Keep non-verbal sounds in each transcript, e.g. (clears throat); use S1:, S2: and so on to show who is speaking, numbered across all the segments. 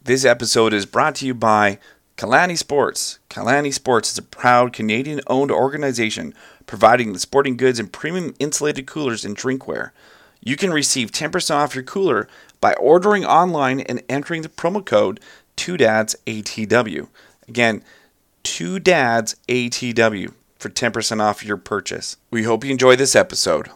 S1: This episode is brought to you by Kalani Sports. Kalani Sports is a proud Canadian owned organization providing the sporting goods and premium insulated coolers and drinkware. You can receive 10% off your cooler by ordering online and entering the promo code 2DADSATW. Again, 2DADSATW for 10% off your purchase. We hope you enjoy this episode.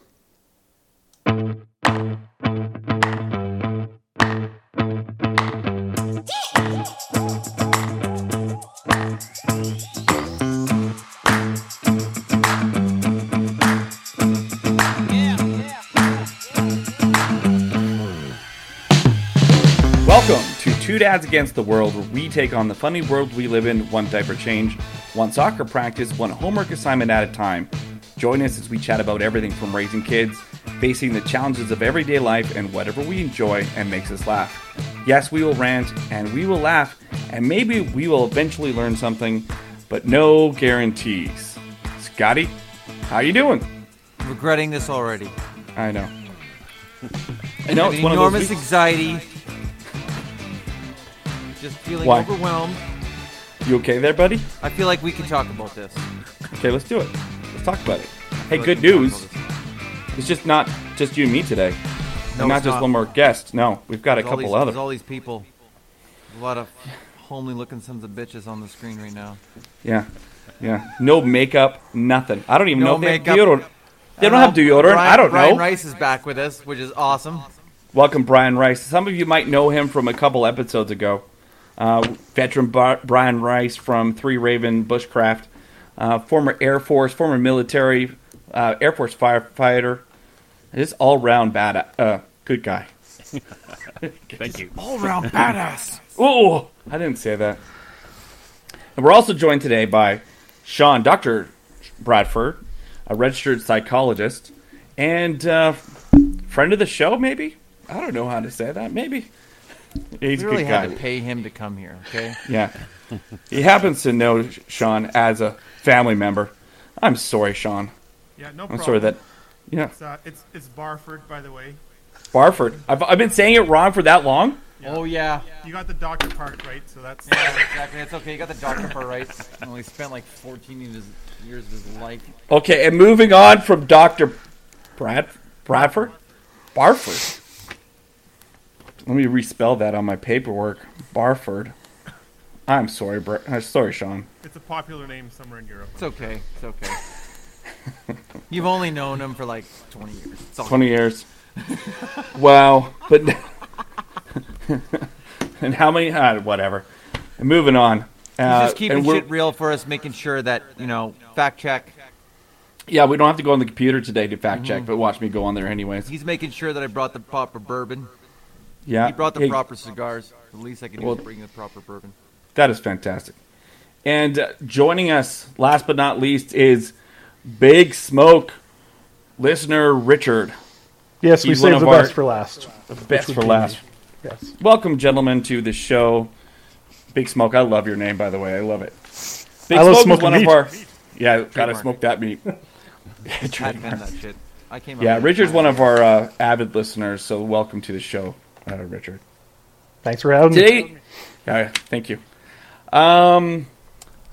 S1: Two Dads Against the World, where we take on the funny world we live in one diaper change, one soccer practice, one homework assignment at a time. Join us as we chat about everything from raising kids, facing the challenges of everyday life, and whatever we enjoy and makes us laugh. Yes, we will rant and we will laugh, and maybe we will eventually learn something, but no guarantees. Scotty, how you doing?
S2: regretting this already.
S1: I know. (laughs) I know it's one of those
S2: enormous
S1: weeks-
S2: anxiety. Just feeling
S1: Why?
S2: overwhelmed.
S1: You okay there, buddy?
S2: I feel like we can talk about this.
S1: Okay, let's do it. Let's talk about it. Hey,
S2: like
S1: good news. It's just not just you and me today. and not just one more guest. No, we've got a
S2: There's all
S1: couple
S2: these,
S1: other.
S2: There's all these people. A lot of homely looking sons of bitches on the screen right now.
S1: Yeah, yeah. No makeup, nothing. I don't even
S2: No
S1: know if they
S2: makeup.
S1: have deodorant. They don't have
S2: uh,
S1: deodorant.
S2: Brian,
S1: I don't
S2: Brian
S1: know.
S2: Brian Rice is back with us, which is awesome.
S1: Welcome, Brian Rice. Some of you might know him from a couple episodes ago. Uh, veteran Bar- Brian Rice from Three Raven Bushcraft, uh, former Air Force, former military, uh, Air Force firefighter. This all round bad, uh, good guy. (laughs)
S3: Thank you.
S2: All around badass. (laughs)
S1: Oh, I didn't say that. And we're also joined today by Sean, Dr. Bradford, a registered psychologist, and uh, friend of the show, maybe? I don't know how to say that. Maybe. He's
S2: We
S1: a
S2: really
S1: good guy.
S2: had to pay him to come here, okay?
S1: Yeah. he happens to know Sean as a family member. I'm sorry, Sean.
S4: Yeah, no
S1: I'm
S4: problem.
S1: sorry that. Yeah.
S4: It's, uh, it's it's Barford, by the way.
S1: Barford. I've, I've been saying it wrong for that long?
S2: Oh, yeah.
S4: You got the doctor part right, so that's
S2: Yeah, exactly. It's okay. You got the doctor part right. Only spent like 14 of years of his life.
S1: Okay, and moving on from Dr. Brad Bradford? Barford. Let me respell that on my paperwork. Barford. I'm sorry, Bra- uh, sorry, Sean.
S4: it's a popular name somewhere in Europe.
S2: It's okay. It's okay. (laughs) You've only known him for like 20 years. It's all
S1: 20 years. (laughs) wow, but (laughs) and how many? Uh, whatever. And moving on.
S2: He's
S1: Uh,
S2: just keeping
S1: and
S2: shit real for us, making sure that, you know, fact check.
S1: Yeah, we don't have to go on the computer today to fact
S2: Mm-hmm.
S1: check, but watch me go on there anyways.
S2: He's making sure that I brought the proper bourbon.
S1: Yeah,
S2: He brought the
S1: Hey,
S2: proper cigars. The least I can do
S1: Well-
S2: is bring the proper bourbon.
S1: That is fantastic. And uh, joining us, last but not least, is Big Smoke listener Richard.
S3: Yes, we
S1: He's one
S3: saved the best for last.
S1: Best for last.
S3: Yes.
S1: Welcome, gentlemen, to the show. Big Smoke, I love your name, by the way. I love it. Big
S3: I love
S1: Smoke is
S3: smoking
S1: one of
S3: meat.
S1: our. Yeah, gotta smoke that meat. (laughs)
S2: Had been that shit. I came
S1: Yeah. Richard's one of our uh, avid listeners, so welcome to the show, uh, Richard.
S3: Thanks for having me.
S1: Today, yeah, thank you. Um,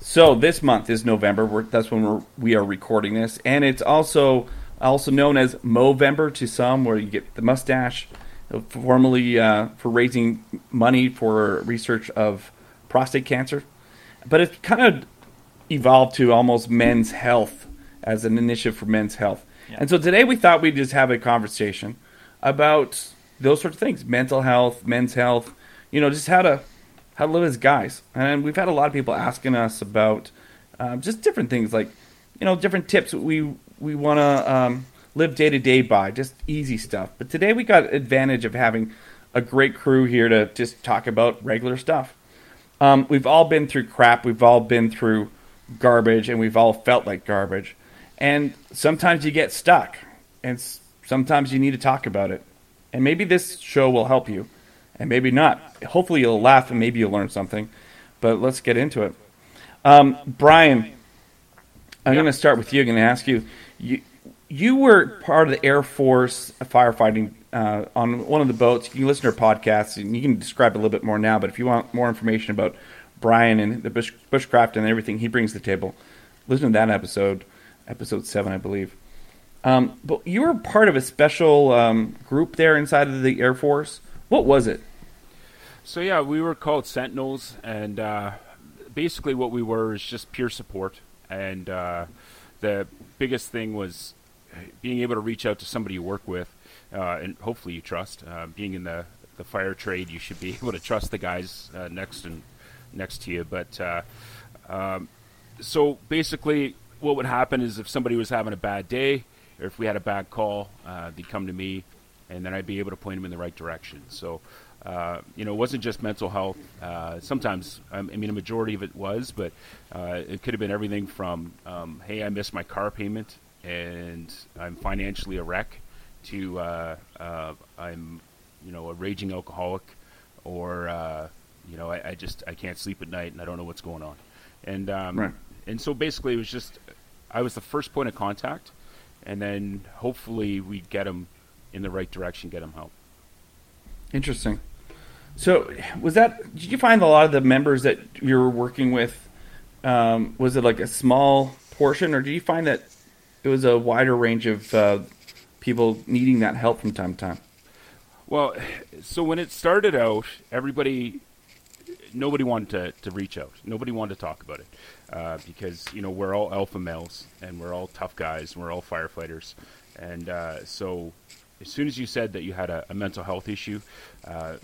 S1: so this month is November. We're, that's when we're, we are recording this, and it's also also known as Movember to some, where you get the mustache, uh, formerly uh, for raising money for research of prostate cancer, but it's kind of evolved to almost men's health as an initiative for men's health. And so today we thought we'd just have a conversation about those sorts of things mental health, men's health, you know, just how to how to live as guys. And we've had a lot of people asking us about um, just different things like, you know, different tips we we want to um, live day to day by, just easy stuff. But today we got advantage of having a great crew here to just talk about regular stuff. Um, we've all been through crap. We've all been through garbage, and we've all felt like garbage. And sometimes you get stuck, and sometimes you need to talk about it. And maybe this show will help you, and maybe not. Hopefully, you'll laugh and maybe you'll learn something. But let's get into it. Um, Brian, I'm going to start with you. I'm going to ask you, you. You were part of the Air Force firefighting uh, on one of the boats. You can listen to our podcast, and you can describe a little bit more now. But if you want more information about Brian and the bush, bushcraft and everything he brings to the table, listen to that episode, episode seven, I believe. Um, but you were part of a special um, group there inside of the Air Force. What was it?
S5: So yeah, we were called Sentinels, and uh, basically what we were is just peer support. And uh, the biggest thing was being able to reach out to somebody you work with, uh, and hopefully you trust. Uh, being in the the fire trade, you should be (laughs) able to trust the guys uh, next and next to you. But uh, um, so basically, what would happen is if somebody was having a bad day, or if we had a bad call, uh, they'd come to me, and then I'd be able to point them in the right direction. So. Uh, you know, it wasn't just mental health. Uh, sometimes, I mean, a majority of it was, but uh, it could have been everything from, um, "Hey, I missed my car payment and I'm financially a wreck," to uh, uh, "I'm, you know, a raging alcoholic," or uh, you know, I, I, just I can't sleep at night and I don't know what's going on. And um,
S1: right.
S5: and so basically, it was just I was the first point of contact, and then hopefully we get them in the right direction, get them help.
S1: Interesting. So, was that? Did you find a lot of the members that you were working with? Um, was it like a small portion, or did you find that it was a wider range of uh, people needing that help from time to time?
S5: Well, so when it started out, everybody, nobody wanted to, to reach out. Nobody wanted to talk about it uh, because you know we're all alpha males and we're all tough guys. And we're all firefighters, and uh, so as soon as you said that you had a, a mental health issue, uh,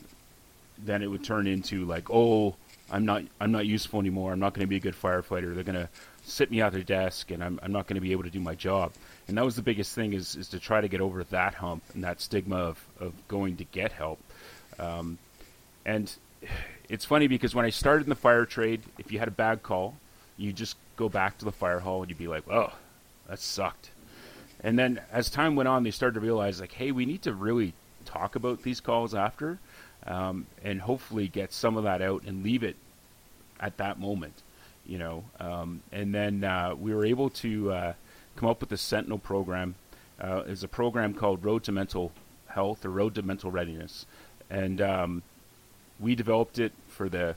S5: then it would turn into like, oh, I'm not I'm not useful anymore. I'm not going to be a good firefighter. They're going to sit me at their desk, and I'm I'm not going to be able to do my job. And that was the biggest thing is is to try to get over that hump and that stigma of of going to get help. Um, and (sighs) it's funny because when I started in the fire trade, if you had a bad call, you just go back to the fire hall and you'd be like, oh, that sucked. And then as time went on, they started to realize like, hey, we need to really talk about these calls after um, and hopefully get some of that out and leave it at that moment, you know. Um, and then uh, we were able to uh, come up with the Sentinel program. Uh, it's a program called Road to Mental Health or Road to Mental Readiness, and um, we developed it for the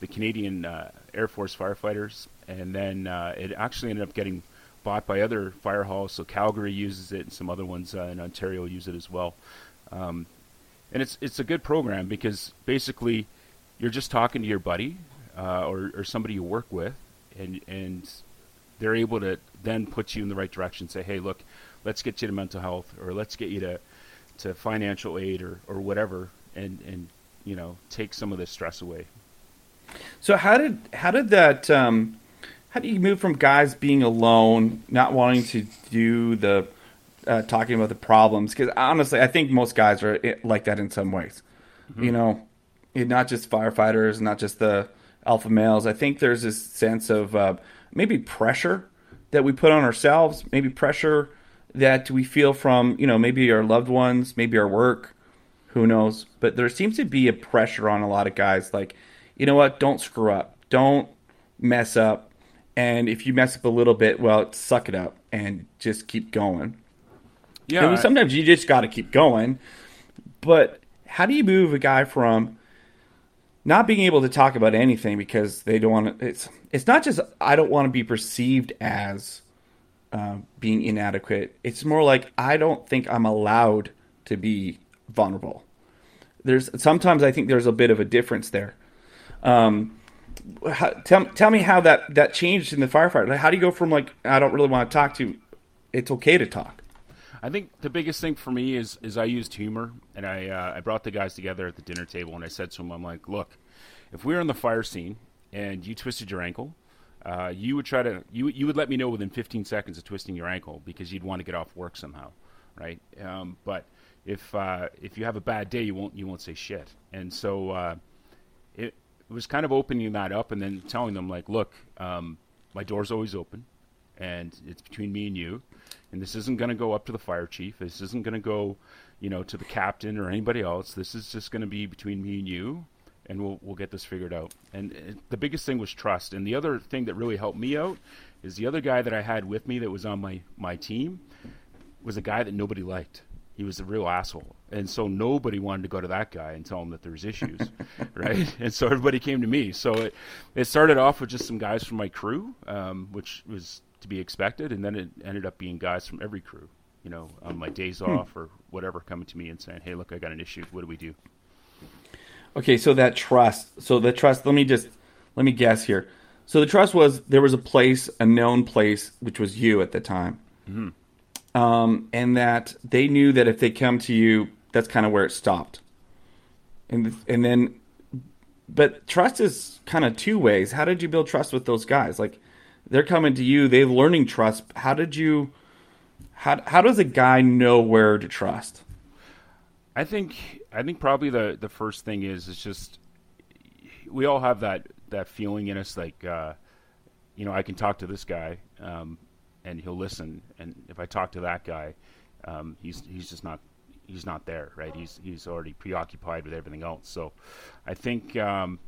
S5: the Canadian uh, Air Force firefighters, and then uh, it actually ended up getting bought by other fire halls. So Calgary uses it, and some other ones uh, in Ontario use it as well. Um, and it's it's a good program because basically you're just talking to your buddy uh, or, or somebody you work with, and and they're able to then put you in the right direction. Say, hey, look, let's get you to mental health, or let's get you to to financial aid, or or whatever, and and you know take some of the stress away.
S1: So how did how did that um, how do you move from guys being alone, not wanting to do the uh, talking about the problems because honestly, I think most guys are like that in some ways. Mm-hmm. You know, not just firefighters, not just the alpha males. I think there's this sense of uh, maybe pressure that we put on ourselves, maybe pressure that we feel from you know maybe our loved ones, maybe our work, who knows. But there seems to be a pressure on a lot of guys, like you know what, don't screw up, don't mess up, and if you mess up a little bit, well, suck it up and just keep going. Yeah. I mean, sometimes you just got to keep going. But how do you move a guy from not being able to talk about anything because they don't want to? It's it's not just I don't want to be perceived as uh, being inadequate. It's more like I don't think I'm allowed to be vulnerable. There's sometimes I think there's a bit of a difference there. Um, how, tell tell me how that that changed in the firefighter. How do you go from like I don't really want to talk to it's okay to talk?
S5: I think the biggest thing for me is is I used humor, and I uh, I brought the guys together at the dinner table, and I said to them, I'm like, look, if we were in the fire scene and you twisted your ankle, uh, you would try to you you would let me know within 15 seconds of twisting your ankle because you'd want to get off work somehow, right? Um, but if uh, if you have a bad day, you won't you won't say shit, and so uh, was kind of opening that up, and then telling them like, look, um, my door's always open, and it's between me and you and this isn't going to go up to the fire chief. This isn't going to go, you know, to the captain or anybody else. This is just going to be between me and you, and we'll we'll get this figured out. And it, the biggest thing was trust. And the other thing that really helped me out is the other guy that I had with me that was on my my team was a guy that nobody liked. He was a real asshole, and so nobody wanted to go to that guy and tell him that there's issues, (laughs) right? And so everybody came to me. So it it started off with just some guys from my crew, um, which was to be expected, and then it ended up being guys from every crew, you know, on my days off or whatever, coming to me and saying, "Hey, look, I got an issue. What do we do?"
S1: Okay, so that trust. So the trust. Let me just let me guess here. So the trust was there was a place, a known place, which was you at the time, um, and that they knew that if they come to you, that's kind of where it stopped. And and then, but trust is kind of two ways. How did you build trust with those guys? Like they're coming to you, they're learning trust. How did you? How how does a guy know where to trust?
S5: I think I think probably the the first thing is it's just we all have that that feeling in us like uh, you know I can talk to this guy um, and he'll listen and if I talk to that guy um, he's he's just not he's not there right? He's he's already preoccupied with everything else. So I think um,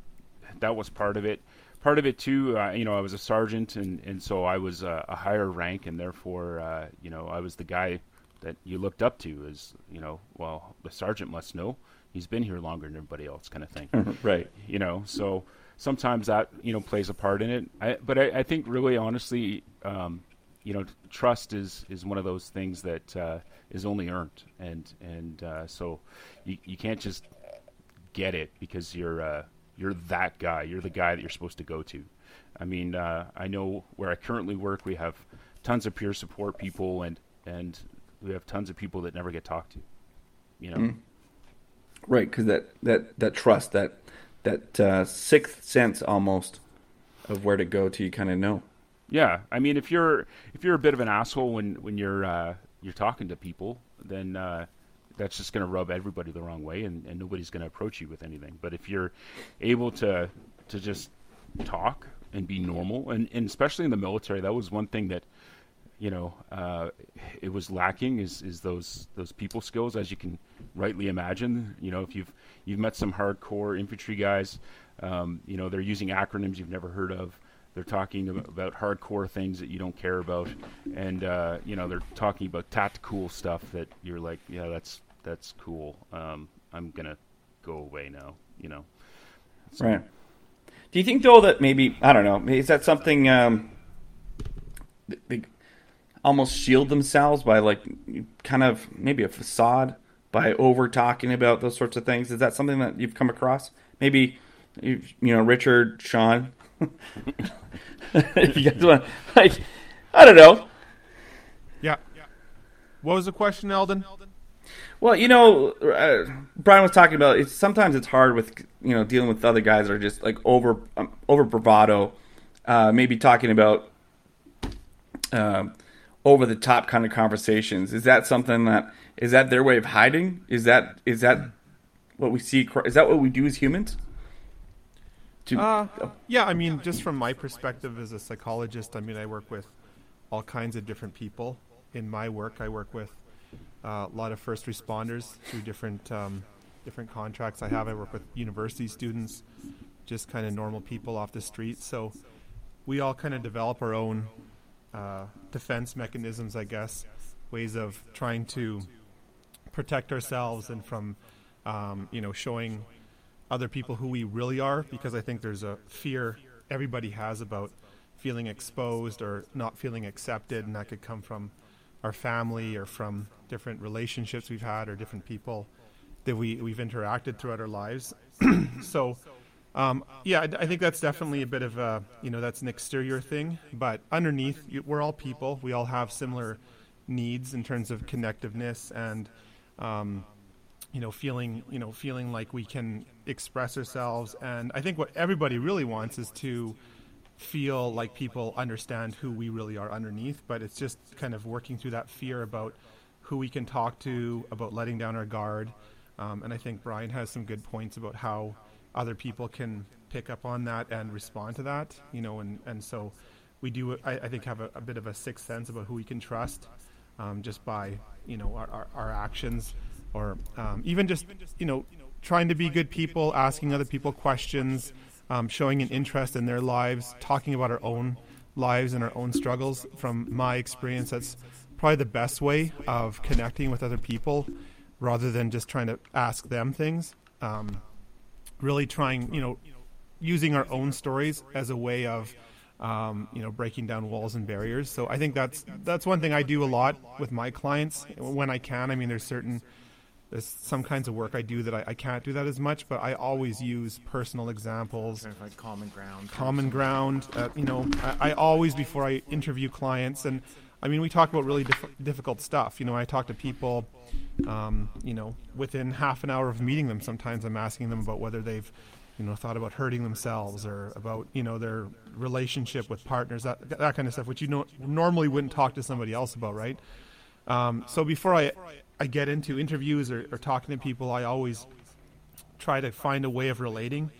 S5: that was part of it. Part of it too uh, you know I was a sergeant and and so I was a, a higher rank and therefore uh, you know I was the guy that you looked up to as you know well the sergeant must know. He's been here longer than everybody else kind of thing. (laughs)
S1: Right.
S5: you know so sometimes that you know plays a part in it. I, but I, I think really honestly um, you know trust is is one of those things that uh, is only earned. And and uh, so you, you can't just get it because you're uh, you're that guy. You're the guy that you're supposed to go to. I mean uh, I know where I currently work we have tons of peer support people and and we have tons of people that never get talked to you know?
S1: Right, because that, that, that trust, that that uh, sixth sense almost of where to go to, you kind of know.
S5: Yeah, I mean, if you're if you're a bit of an asshole when when you're uh, you're talking to people, then uh, that's just going to rub everybody the wrong way, and, and nobody's going to approach you with anything. But if you're able to to just talk and be normal, and, and especially in the military, that was one thing that you know uh, it was lacking is is those those people skills, as you can rightly imagine. You know, if you've you've met some hardcore infantry guys, um, you know they're using acronyms you've never heard of. They're talking ab- about hardcore things that you don't care about, and uh, you know they're talking about tactical stuff that you're like, yeah, that's that's cool. Um, I'm gonna go away now. You know,
S1: Right. Do you think though that maybe I don't know is that something um, they almost shield themselves by like kind of maybe a facade by over talking about those sorts of things? Is that something that you've come across? Maybe you know Richard, Sean. (laughs) if you guys want, like, I don't know.
S4: Yeah. What was the question, Eldon?
S1: Well, you know, uh, Brian was talking about it's sometimes it's hard with you know dealing with other guys that are just like over um, over bravado, uh, maybe talking about um, over the top kind of conversations. Is that something that is that their way of hiding? Is that is that what we see? acro- Is that what we do as humans? To,
S4: Uh, yeah, I mean, just from my perspective as a psychologist, I mean, I work with all kinds of different people. In my work, I work with uh, a lot of first responders through different um, different contracts I have. I work with university students, just kind of normal people off the street. So we all kind of develop our own uh, defense mechanisms, I guess, ways of trying to protect ourselves and from, um, you know, showing other people who we really are because I think there's a fear everybody has about feeling exposed or not feeling accepted, and that could come from our family or from different relationships we've had or different people that we, we've interacted throughout our lives. (clears throat) so, um, yeah, I, I think that's definitely a bit of a, you know, that's an exterior thing, but underneath, we're all people. We all have similar needs in terms of connectiveness and, um, you know, feeling, you know, feeling like we can express ourselves. And I think what everybody really wants is to feel like people understand who we really are underneath. But it's just kind of working through that fear about who we can talk to, about letting down our guard. Um, and I think Brian has some good points about how other people can pick up on that and respond to that. You know, and and so we do. I, I think have a, a bit of a sixth sense about who we can trust, um, just by you know our, our, our actions, or um, even just you know trying to be good people, asking other people questions, um, showing an interest in their lives, talking about our own lives and our own struggles. From my experience, that's probably the best way of connecting with other people. rather than just trying to ask them things. Um, really trying, you know, using our own stories as a way of, um, you know, breaking down walls and barriers. So I think that's that's one thing I do a lot with my clients when I can. I mean, there's certain there's some kinds of work I do that I, I can't do that as much, but I always use personal examples,
S6: Kind of like common ground.
S4: common ground. Uh, you know, I, I always before I interview clients, and I mean, we talk about really diff- difficult stuff. You know, I talk to people. Um, you know, within half an hour of meeting them, sometimes I'm asking them about whether they've, you know, thought about hurting themselves or about you know their relationship with partners, that that kind of stuff, which you know normally wouldn't talk to somebody else about, right? Um, so before I I get into interviews or, or talking to people, I always try to find a way of relating,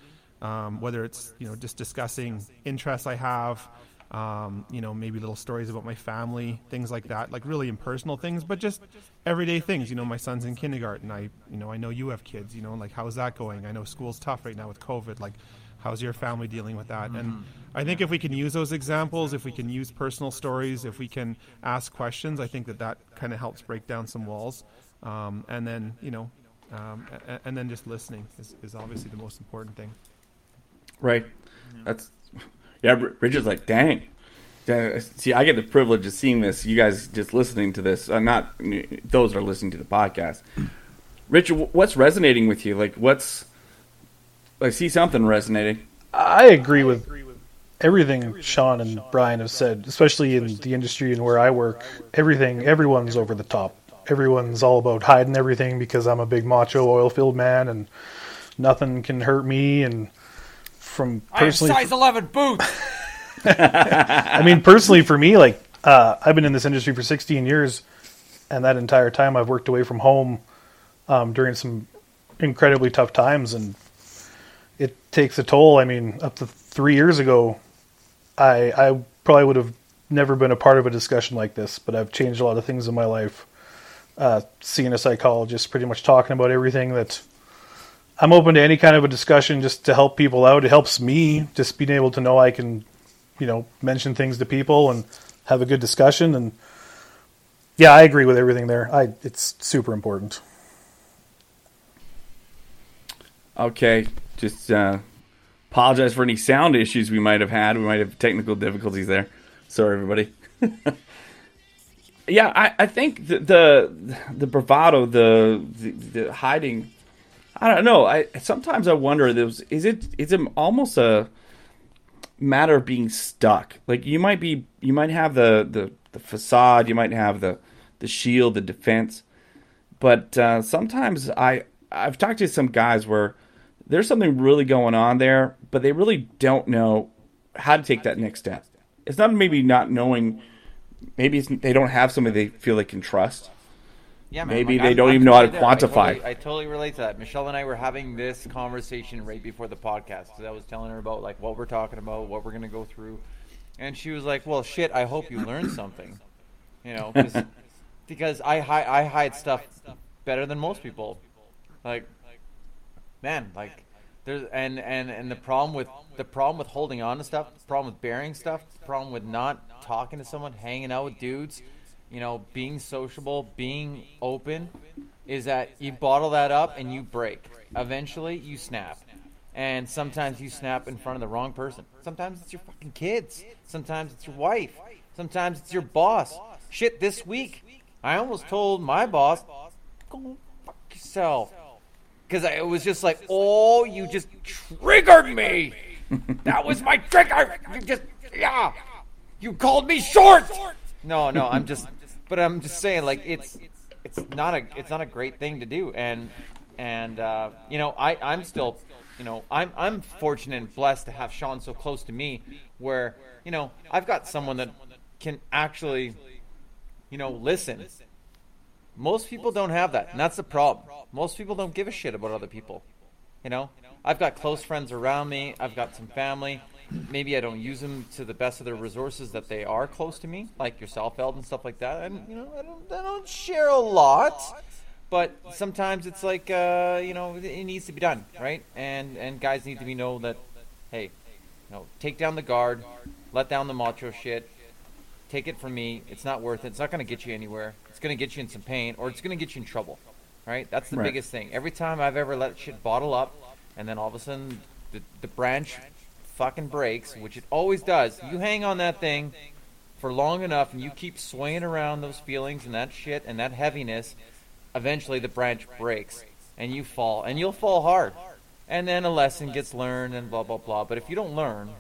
S4: um, whether it's you know just discussing interests I have, um, you know maybe little stories about my family, things like that, like really impersonal things, but just everyday things. You know, my son's in kindergarten. I you know I know you have kids. You know, like how's that going? I know school's tough right now with COVID. Like, how's your family dealing with that? And I think if we can use those examples, if we can use personal stories, if we can ask questions, I think that that kind of helps break down some walls. Um, and then you know um, and, and then just listening is, is obviously the most important thing.
S1: Right. That's yeah. R- Richard's like, dang. Dang, See, I get the privilege of seeing this. You guys just listening to this, uh, not those are listening to the podcast. Richard, what's resonating with you? Like, what's I see something resonating.
S3: I agree with everything Sean and Brian have said, especially in the industry and where I work. Everything, everyone's over the top. Everyone's all about hiding everything because I'm a big macho oil filled man and nothing can hurt me. And from
S6: I have
S3: personally,
S6: size 11 boots. (laughs) (laughs)
S3: I mean, personally for me, like uh, I've been in this industry for 16 years, and that entire time I've worked away from home um, during some incredibly tough times, and it takes a toll. I mean, up to three years ago, I I probably would have never been a part of a discussion like this, but I've changed a lot of things in my life. Uh, seeing a psychologist, pretty much talking about everything that. I'm open to any kind of a discussion just to help people out. It helps me just being able to know I can you know mention things to people and have a good discussion and yeah i agree with everything there i it's super important
S1: Okay, just uh, apologize for any sound issues we might have had. We might have technical difficulties there. Sorry, everybody. (laughs) yeah, I, I think the, the the bravado, the, the the hiding. I don't know. I sometimes I wonder. Those is it? Is it almost a matter of being stuck? Like you might be, you might have the the, the facade, you might have the the shield, the defense, but uh, sometimes I I've talked to some guys where there's something really going on there, but they really don't know how to take that next step. It's not maybe not knowing. Maybe it's, they don't have somebody they feel they can trust.
S6: Yeah, man.
S1: Maybe
S6: like,
S1: they
S6: I'm-
S1: don't
S6: I'm
S1: even know how to
S6: there. I
S1: quantify.
S6: totally- I totally relate to that. Michelle and I were having this conversation right before the podcast because I was telling her about like what we're talking about, what we're gonna go through, and she was like, "Well, shit, I hope you learned something," you know, (laughs) because I hi- I hide stuff better than most people. Like, man, like there's and and and the problem with the problem with holding on to stuff, the problem with bearing stuff, the problem with not talking to someone, hanging out with dudes, you know, being sociable, being open, is that you bottle that up and you break. Eventually, you snap. And sometimes you snap in front of the wrong person. Sometimes it's your fucking kids. Sometimes it's your wife. Sometimes it's your boss. Shit, this week, I almost told my boss, go fuck yourself. Because it was just like, oh, you just triggered me. (laughs) that was my trigger. You just, yeah. You called me short. No, no, I'm just, but I'm just saying, like, it's, it's not a, it's not a great thing to do. And, and, uh, you know, I, I'm still, you know, I'm, I'm fortunate and blessed to have Sean so close to me where, you know, I've got someone that can actually, you know, listen most people don't have that, and that's the problem. Most people don't give a shit about other people. You know, I've got close friends around me. I've got some family. Maybe I don't use them to the best of their resources that they are close to me, like yourself, Eld, and stuff like that. And you know, I don't, I don't share a lot, but sometimes it's like, uh, you know, it needs to be done, right? And and guys need to be know that, hey, you know, take down the guard, let down the macho shit, take it from me. It's not worth it. It's not going to get you anywhere. It's going to get you in some pain, or it's going to get you in trouble.
S2: right? That's the
S1: Right.
S2: biggest thing. Every time I've ever let shit bottle up, and then all of a sudden the, the branch fucking breaks, which it always does. You hang on that thing for long enough, and you keep swaying around those feelings and that shit and that heaviness. Eventually, the branch breaks, and you fall, and you'll fall hard. And then a lesson gets learned, and blah blah blah. But if you don't learn,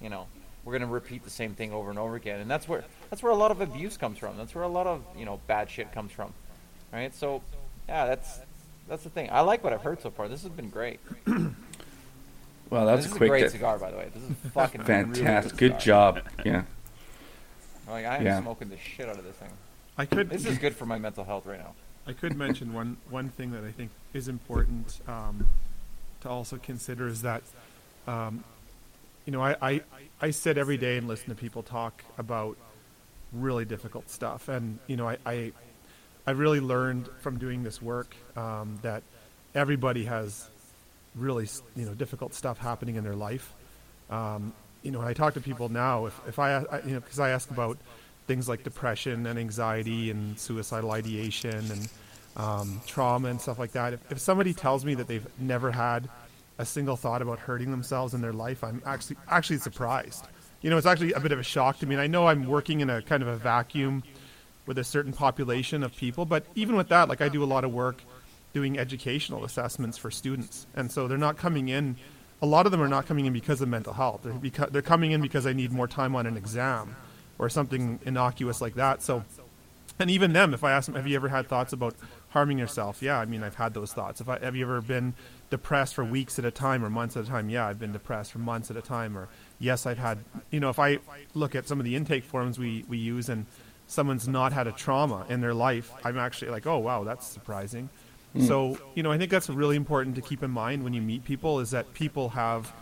S2: you know, we're gonna repeat the same thing over and over again, and that's where that's where a lot of abuse comes from. That's where a lot of you know bad shit comes from, right? So, yeah, that's that's the thing. I like what I've heard so far. This has been great. (clears throat)
S1: Well, that's
S2: this is
S1: quick.
S2: a great
S1: to-
S2: cigar, by the way. This is (laughs) fucking really
S1: fantastic.
S2: good
S1: Good
S2: cigar.
S1: job. Yeah.
S2: Like I am
S1: Yeah.
S2: smoking the shit out of this thing.
S4: I could
S2: This is good for my mental health right now.
S4: I could mention one one thing that I think is important um, to also consider is that um, you know I, I I sit every day and listen to people talk about really difficult stuff, and you know I I I've really learned from doing this work um, that everybody has really you know difficult stuff happening in their life. Um, you know, when I talk to people now, if if I, I you know because I ask about things like depression and anxiety and suicidal ideation and um, trauma and stuff like that. If, if somebody tells me that they've never had a single thought about hurting themselves in their life, I'm actually actually surprised. You know, it's actually a bit of a shock to me. And I know I'm working in a kind of a vacuum with a certain population of people, but even with that, like I do a lot of work doing educational assessments for students, and so they're not coming in. A lot of them are not coming in because of mental health. They're, beca- they're coming in because they need more time on an exam or something innocuous like that. So, and even them, if I ask them, have you ever had thoughts about harming yourself? Yeah, I mean, I've had those thoughts. If I, have you ever been depressed for weeks at a time or months at a time? Yeah, I've been depressed for months at a time. Or yes, I've had, you know, if I look at some of the intake forms we, we use and someone's not had a trauma in their life, I'm actually like, oh, wow, that's surprising. So, you know, I think that's really important to keep in mind when you meet people is that people have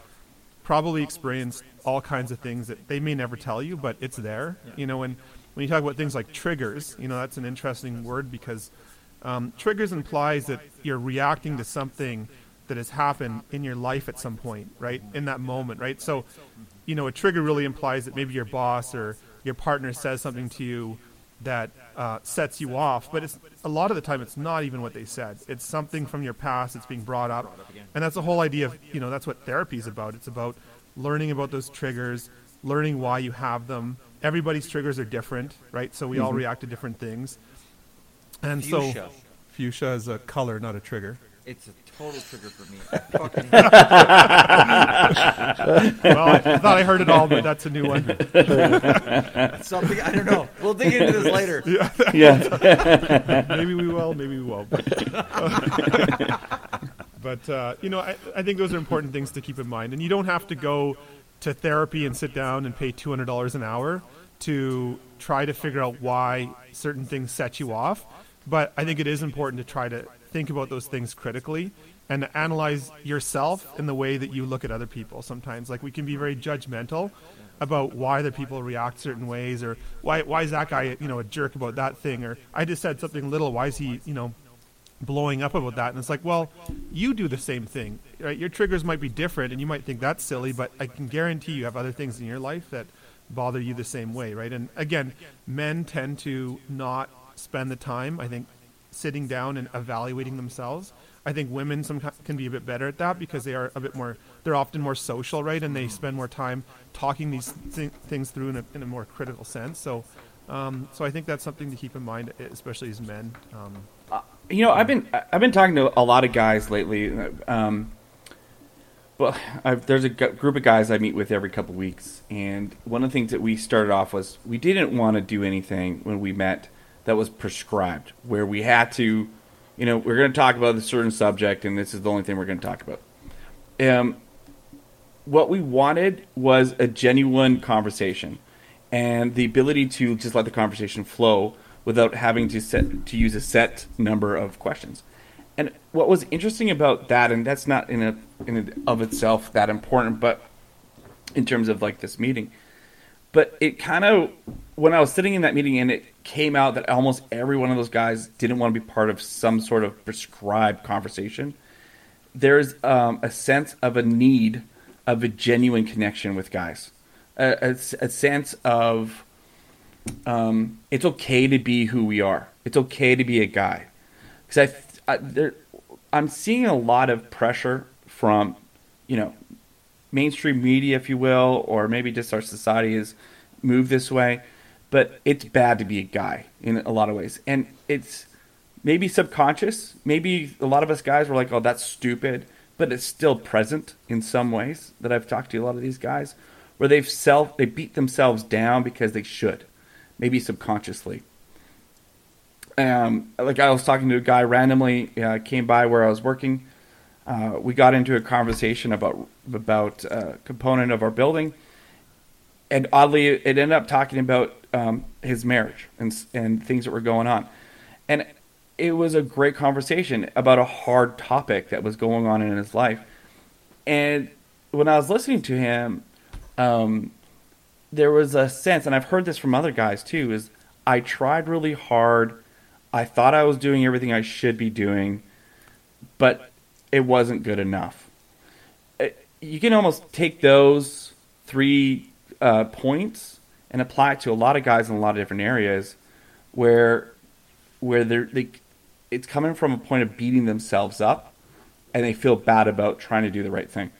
S4: probably experienced all kinds of things that they may never tell you, but it's there. You know, and when you talk about things like triggers, you know, that's an interesting word because um, triggers implies that you're reacting to something that has happened in your life at some point, right? In that moment, right? So, you know, a trigger really implies that maybe your boss or your partner says something to you that uh, sets you off, but it's a lot of the time it's not even what they said. It's something from your past that's being brought up, and that's the whole idea of you know that's what therapy is about. It's about learning about those triggers, learning why you have them. Everybody's triggers are different, right? So we all react to different things, and
S2: Fuchsia.
S4: so fuchsia is a color, not a trigger.
S2: It's a total trigger for me. (laughs) I fucking hate
S4: Well, I thought I heard it all, but that's a new one.
S2: something. I don't know. We'll dig into this later. (laughs)
S1: Yeah. (laughs)
S4: maybe we will, maybe we won't. but uh, you know, I, I think those are important things to keep in mind. And you don't have to go to therapy and sit down and pay two hundred dollars an hour to try to figure out why certain things set you off. But I think it is important to try to think about those things critically and analyze yourself in the way that you look at other people. Sometimes, like we can be very judgmental about why the people react certain ways, or why why is that guy you know a jerk about that thing, or I just said something little. Why is he you know blowing up about that? And it's like, well, you do the same thing, right? Your triggers might be different, and you might think that's silly, but I can guarantee you have other things in your life that bother you the same way, right? And again, men tend to not spend the time. I think sitting down and evaluating themselves. I think women some can be a bit better at that because they are a bit more. They're often more social, right? And they spend more time talking these th- things through in a, in a more critical sense. So, um, so I think that's something to keep in mind, especially as men. Um,
S1: You know, I've been I've been talking to a lot of guys lately. Um, well, I've, there's a group of guys I meet with every couple weeks, and one of the things that we started off was we didn't want to do anything when we met that was prescribed, where we had to, you know, we're going to talk about a certain subject, and this is the only thing we're going to talk about. Um, what we wanted was a genuine conversation, and the ability to just let the conversation flow without having to set to use a set number of questions. And what was interesting about that, and that's not in a in and of itself that important, but in terms of like this meeting, but it kind of when I was sitting in that meeting and it came out that almost every one of those guys didn't want to be part of some sort of prescribed conversation. There's um, a sense of a need of a genuine connection with guys, a, a, a sense of um, it's okay to be who we are. It's okay to be a guy. Because I, I, there, I'm seeing a lot of pressure from, you know, mainstream media, if you will, or maybe just our society has moved this way. But it's bad to be a guy in a lot of ways, and it's maybe subconscious. Maybe a lot of us guys were like, "Oh, that's stupid," but it's still present in some ways. That I've talked to a lot of these guys, where they've self they beat themselves down because they should, maybe subconsciously. Um, like I was talking to a guy randomly uh, came by where I was working. Uh, we got into a conversation about about a component of our building, and oddly, it ended up talking about um, his marriage and and things that were going on, and it was a great conversation about a hard topic that was going on in his life. And when I was listening to him, um, there was a sense, and I've heard this from other guys too, is I tried really hard. I thought I was doing everything I should be doing, but it wasn't good enough. It, you can almost take those three uh, points and apply it to a lot of guys in a lot of different areas where where they're, they it's coming from a point of beating themselves up and they feel bad about trying to do the right thing.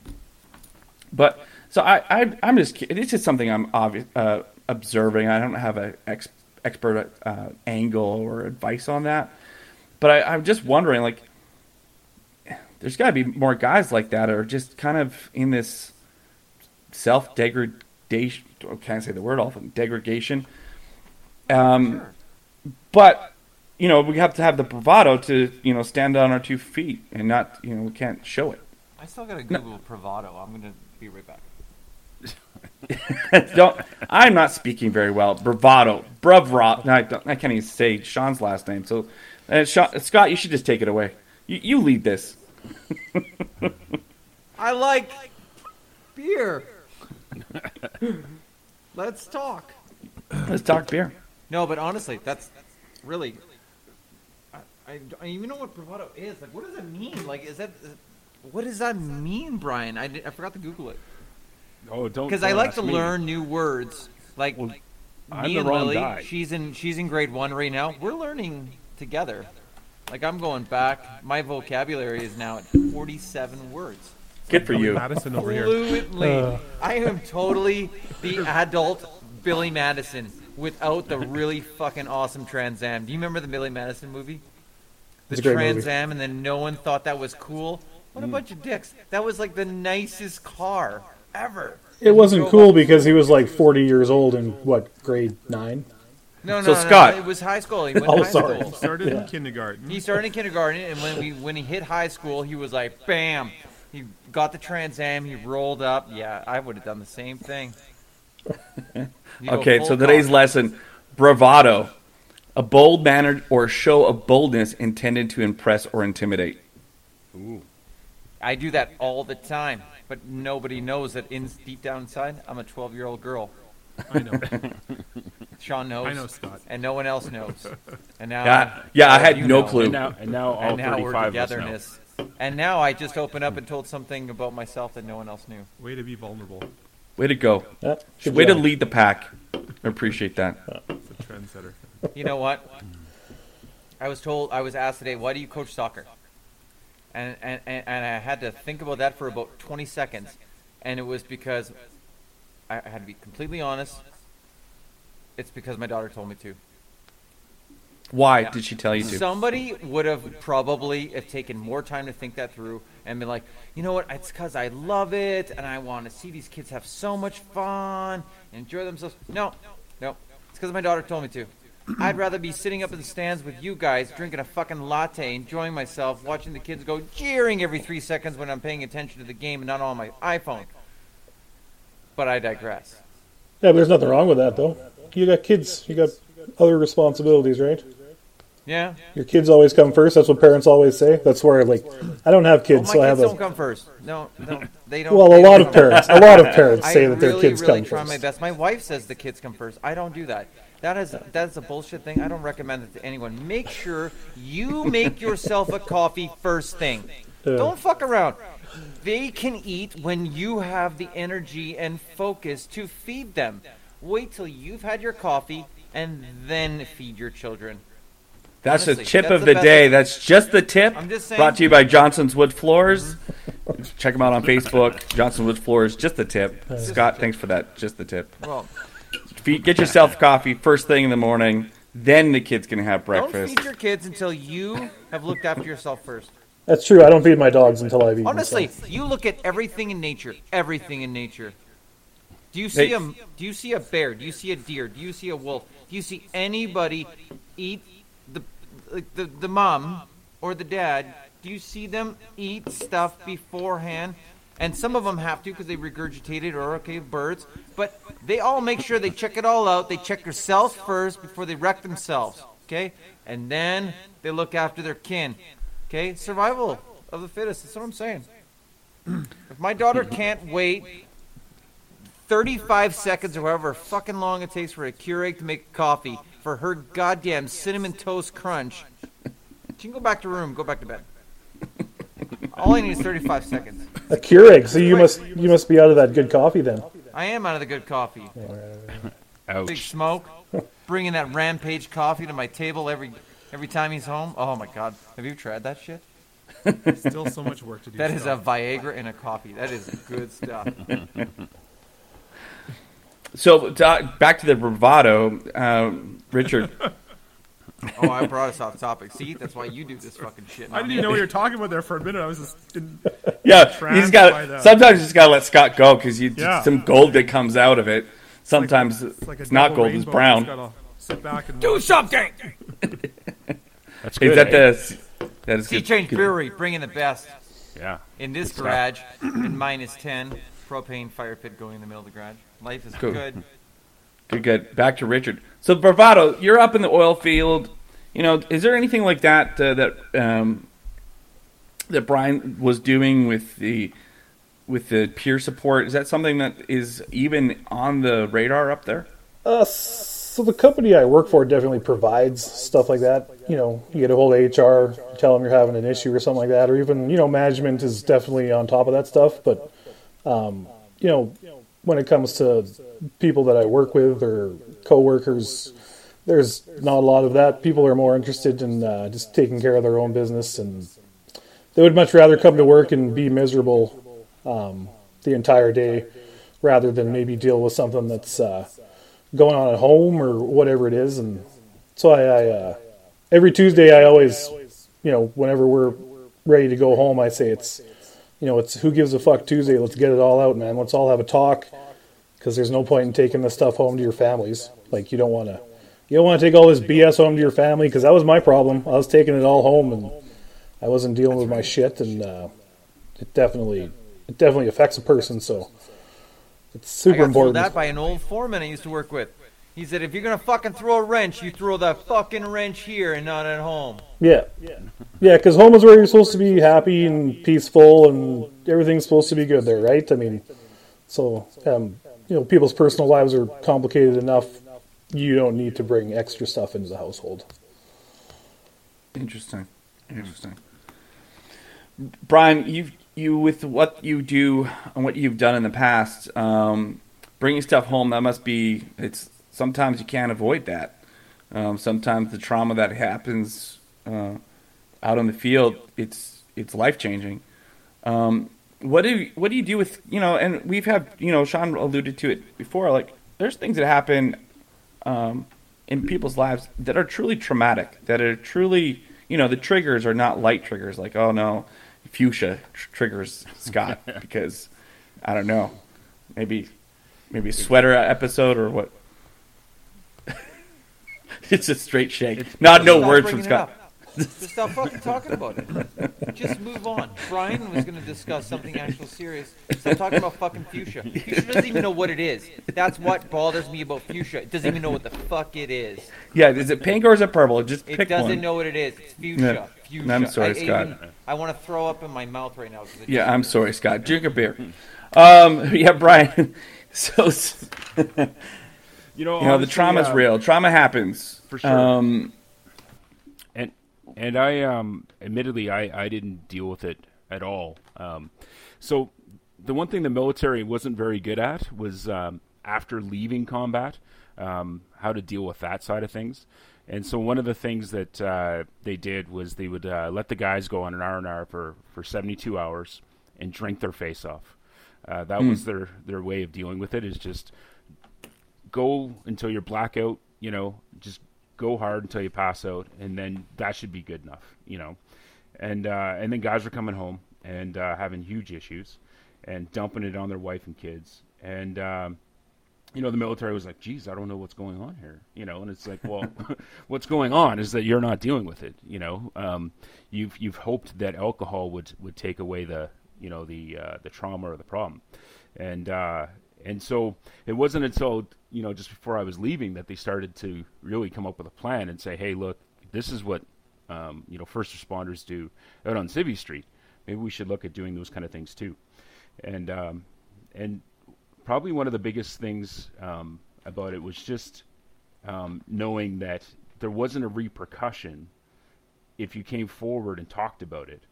S1: But so I, I I'm just it's just something I'm obvious, uh, observing. I don't have an ex, expert uh, angle or advice on that, but I, I'm just wondering like there's got to be more guys like that are just kind of in this self degradation. Can I say the word often? Degradation. Um,
S6: Sure.
S1: but you know we have to have the bravado to you know stand on our two feet and not you know we can't show it.
S6: I still gotta Google bravado. I'm gonna be right back. (laughs)
S1: don't. I'm not speaking very well. Bravado, bravado. No, I, don't, I can't even say Sean's last name. So, uh, Sean, Scott, you should just take it away. You, you lead this. (laughs)
S6: I like beer. Let's talk.
S1: Let's talk beer.
S6: No, but honestly, that's really. I, I don't even know what bravado is. Like, what does it mean? Like, is that. What does that mean, Brian? I, did- I forgot to Google it.
S5: Oh, don't.
S6: Because I like to
S5: me.
S6: learn new words. Like,
S5: Well,
S6: me
S5: I'm the
S6: and
S5: wrong
S6: Lily,
S5: guy.
S6: she's in she's in grade one right now. We're learning together. Like, I'm going back. My vocabulary is now at 47 words.
S1: Good for
S4: Billy
S1: you.
S4: Madison over here.
S6: Fluently.
S3: Uh.
S6: I am totally the adult Billy Madison without the really fucking awesome Trans Am. Do you remember the Billy Madison movie? The
S3: It's a great
S6: Trans
S3: movie.
S6: Am, and then no one thought that was cool. What a bunch of dicks. That was like the nicest car ever.
S3: It wasn't cool because he was like 40 years old in what grade nine?
S6: No, no,
S1: So,
S6: no, no,
S1: Scott-
S6: it was high school. He (laughs) went
S3: Oh,
S6: high
S3: sorry.
S6: school.
S4: Started
S3: Yeah.
S4: in kindergarten.
S6: He started in kindergarten, and when we when he hit high school, he was like, bam. He got the Trans Am. He rolled up. Yeah, I would have done the same thing. (laughs)
S1: Okay, so today's
S6: cock.
S1: lesson: bravado, a bold manner or show of boldness intended to impress or intimidate.
S5: Ooh.
S6: I do that all the time, but nobody knows that in deep down inside, I'm a 12 year old girl.
S4: I know. (laughs)
S6: Sean knows.
S4: I know, Scott.
S6: And no one else knows. (laughs) And now,
S1: Yeah, yeah, I had no
S6: know.
S1: clue.
S5: And now, and now all
S6: And now we're
S5: 35 of us know.
S6: togetherness. And now I just opened up and told something about myself that no one else knew.
S4: Way to be vulnerable.
S1: Way to go!
S3: Yeah, good
S1: Way to
S3: job.
S1: lead the pack. I appreciate that.
S4: It's a trendsetter.
S6: You know what? I was told, I was asked today, why do you coach soccer? And, and, and and I had to think about that for about 20 seconds. And it was because I I had to be completely honest. It's because my daughter told me to.
S1: Why did she tell you to?
S6: Somebody would have probably have taken more time to think that through and been like, you know what? It's because I love it and I want to see these kids have so much fun, and enjoy themselves. No, no, it's because my daughter told me to. I'd rather be sitting up in the stands with you guys, drinking a fucking latte, enjoying myself, watching the kids go jeering every three seconds when I'm paying attention to the game and not on my iPhone. But I digress.
S3: Yeah, but there's nothing wrong with that though. You got kids. You got other responsibilities, right?
S6: Yeah.
S3: Your kids always come first. That's what parents always say. That's where like I don't have
S6: Oh,
S3: kids,
S6: my
S3: so I have
S6: kids
S3: have
S6: don't
S3: a
S6: come first. No, no, they don't.
S3: well. A lot of parents, a lot of parents say that their kids
S6: really
S3: come
S6: try my
S3: first.
S6: best. My wife says the kids come first. I don't do that. That is that is a bullshit thing. I don't recommend it to anyone. Make sure you make yourself a coffee first thing.
S3: Yeah.
S6: Don't fuck around. They can eat when you have the energy and focus to feed them. Wait till you've had your coffee and then feed your children.
S1: That's
S6: Honestly,
S1: a tip
S6: that's
S1: of
S6: the
S1: the
S6: best-
S1: day. That's just the tip.
S6: I'm just saying-
S1: Brought to you by Johnson's Wood Floors. Check them out on Facebook. (laughs) Johnson Wood Floors. Just the tip. Scott, thanks for that. Just the tip.
S6: Well,
S1: get yourself coffee first thing in the morning. Then the kids can have breakfast.
S6: don't feed your kids until you have looked after yourself first.
S3: That's true. I don't feed my dogs until I've eaten.
S6: Honestly,
S3: so.
S6: you look at everything in nature. Everything in nature. Do you see
S1: Hey.
S6: a Do you see a bear? Do you see a deer? Do you see a wolf? Do you see anybody eat the like the the mom or the dad? Do you see them eat stuff beforehand? And some of them have to because they regurgitate it or okay birds. But they all make sure they check it all out. They check themselves first before they wreck themselves. Okay, and then they look after their kin. Okay, survival of the fittest. That's what I'm saying. (clears throat) If my daughter can't wait 35 seconds or however fucking long it takes for a Keurig to make coffee for her goddamn cinnamon toast crunch, she can go back to her room, go back to bed. All I need is 35 seconds.
S3: A Keurig. So you must you must be out of that good coffee then.
S6: I am out of the good coffee. (laughs) Big smoke, bringing that rampage coffee to my table every every time he's home. Oh my god, have you tried that shit?
S4: There's still so much work to do.
S6: That is a Viagra and a coffee. That is good stuff. (laughs)
S1: So to, back to the bravado, um, Richard. (laughs)
S6: Oh, I brought us off topic. See, that's why you do this fucking shit.
S4: I didn't even know what you were talking about there for a minute. I was just in, (laughs)
S1: Yeah, he's
S4: Tranced by
S1: got.
S4: that.
S1: Sometimes you just gotta let Scott go because you
S4: Yeah.
S1: some gold that comes out of it. Sometimes
S4: it's like a
S1: it's not gold; it's brown.
S4: sit back and
S6: Do something.
S5: That's good.
S1: Is that
S5: eh?
S1: the? That is
S6: Sea Change
S1: good.
S6: Brewery, bringing the best.
S5: Yeah.
S6: In this
S5: stuff.
S6: garage, in minus 10, propane fire pit going in the middle of the garage. Life is
S1: Cool.
S6: good.
S1: Good, good. Back to Richard. So bravado, you're up in the oil field. You know, is there anything like that uh, that um, that Brian was doing with the with the peer support? Is that something that is even on the radar up there?
S3: Uh, so the company I work for definitely provides stuff like that. You know, you get a hold of HR, tell them you're having an issue or something like that, or even you know, management is definitely on top of that stuff. But um, you know, when it comes to people that I work with or coworkers, there's not a lot of that. People are more interested in uh, just taking care of their own business, and they would much rather come to work and be miserable um, the entire day rather than maybe deal with something that's uh, going on at home or whatever it is. And so I, I uh, every Tuesday I always, you know, whenever we're ready to go home, I say it's, you know, it's who gives a fuck Tuesday. Let's get it all out, man. Let's all have a talk because there's no point in taking this stuff home to your families. Like you don't want to, you don't want to take all this BS home to your family because that was my problem. I was taking it all home and I wasn't dealing with my shit, and uh, it definitely, it definitely affects a person. So it's
S6: I
S3: super
S6: got told
S3: important.
S6: that by an old foreman I used to work with. He said, if you're going to fucking throw a wrench, you throw that fucking wrench here and not at home.
S3: Yeah, yeah, because home is where you're supposed to be happy and peaceful, and everything's supposed to be good there, right? I mean, so um, you know, people's personal lives are complicated enough. You don't need to bring extra stuff into the household.
S1: Interesting. Interesting. Brian, you you with what you do and what you've done in the past, um, bringing stuff home. That must be. It's sometimes you can't avoid that. Um, sometimes the trauma that happens uh, out on the field, it's it's life changing. Um, what do you, what do you do with you know? And we've had you know Sean alluded to it before. Like there's things that happen um, in people's lives that are truly traumatic, that are truly, you know, the triggers are not light triggers like, oh no, fuchsia tr- triggers Scott (laughs) because I don't know, maybe maybe a sweater episode or what. (laughs) it's a straight shake. Not no
S6: Stop
S1: words from Scott.
S6: Just stop fucking talking about it. Just move on. Brian was going to discuss something actual serious. Stop talking about fucking fuchsia. Fuchsia doesn't even know what it is. That's what bothers me about fuchsia. It doesn't even know what the fuck it is.
S1: Yeah, is it pink or is it purple? Just
S6: It
S1: pick
S6: doesn't
S1: one.
S6: know what it is. It's fuchsia.
S1: Yeah.
S6: Fuchsia.
S1: I'm sorry,
S6: I,
S1: Scott.
S6: even- I want to throw up in my mouth right now.
S1: Yeah, I'm sorry, Scott. (laughs) Drink a beer. Um, (laughs) yeah, Brian. So
S5: You know,
S1: you know the
S5: honestly,
S1: trauma's
S5: uh,
S1: real. Trauma happens
S5: For sure.
S1: Um,
S5: and and I um admittedly I I didn't deal with it at all. Um, so the one thing the military wasn't very good at was um, after leaving combat, um, how to deal with that side of things. And so one of the things that uh, they did was they would uh, let the guys go on an R and R for for 72 hours and drink their face off. Uh, that was their their way of dealing with it. Is just go until you're blackout. You know, just go hard until you pass out, and then that should be good enough. You know, and uh, and then guys were coming home and uh, having huge issues and dumping it on their wife and kids. And um, you know, the military was like, "Geez, I don't know what's going on here." You know, and it's like, well, (laughs) what's going on is that you're not dealing with it. You know, um, you've you've hoped that alcohol would would take away the you know the uh, the trauma or the problem, and uh, and so it wasn't until you know just before I was leaving that they started to really come up with a plan and say, "Hey, look, this is what um, you know first responders do out on Civvy Street. Maybe we should look at doing those kind of things too." And um, and probably one of the biggest things um, about it was just um, knowing that there wasn't a repercussion if you came forward and talked about it,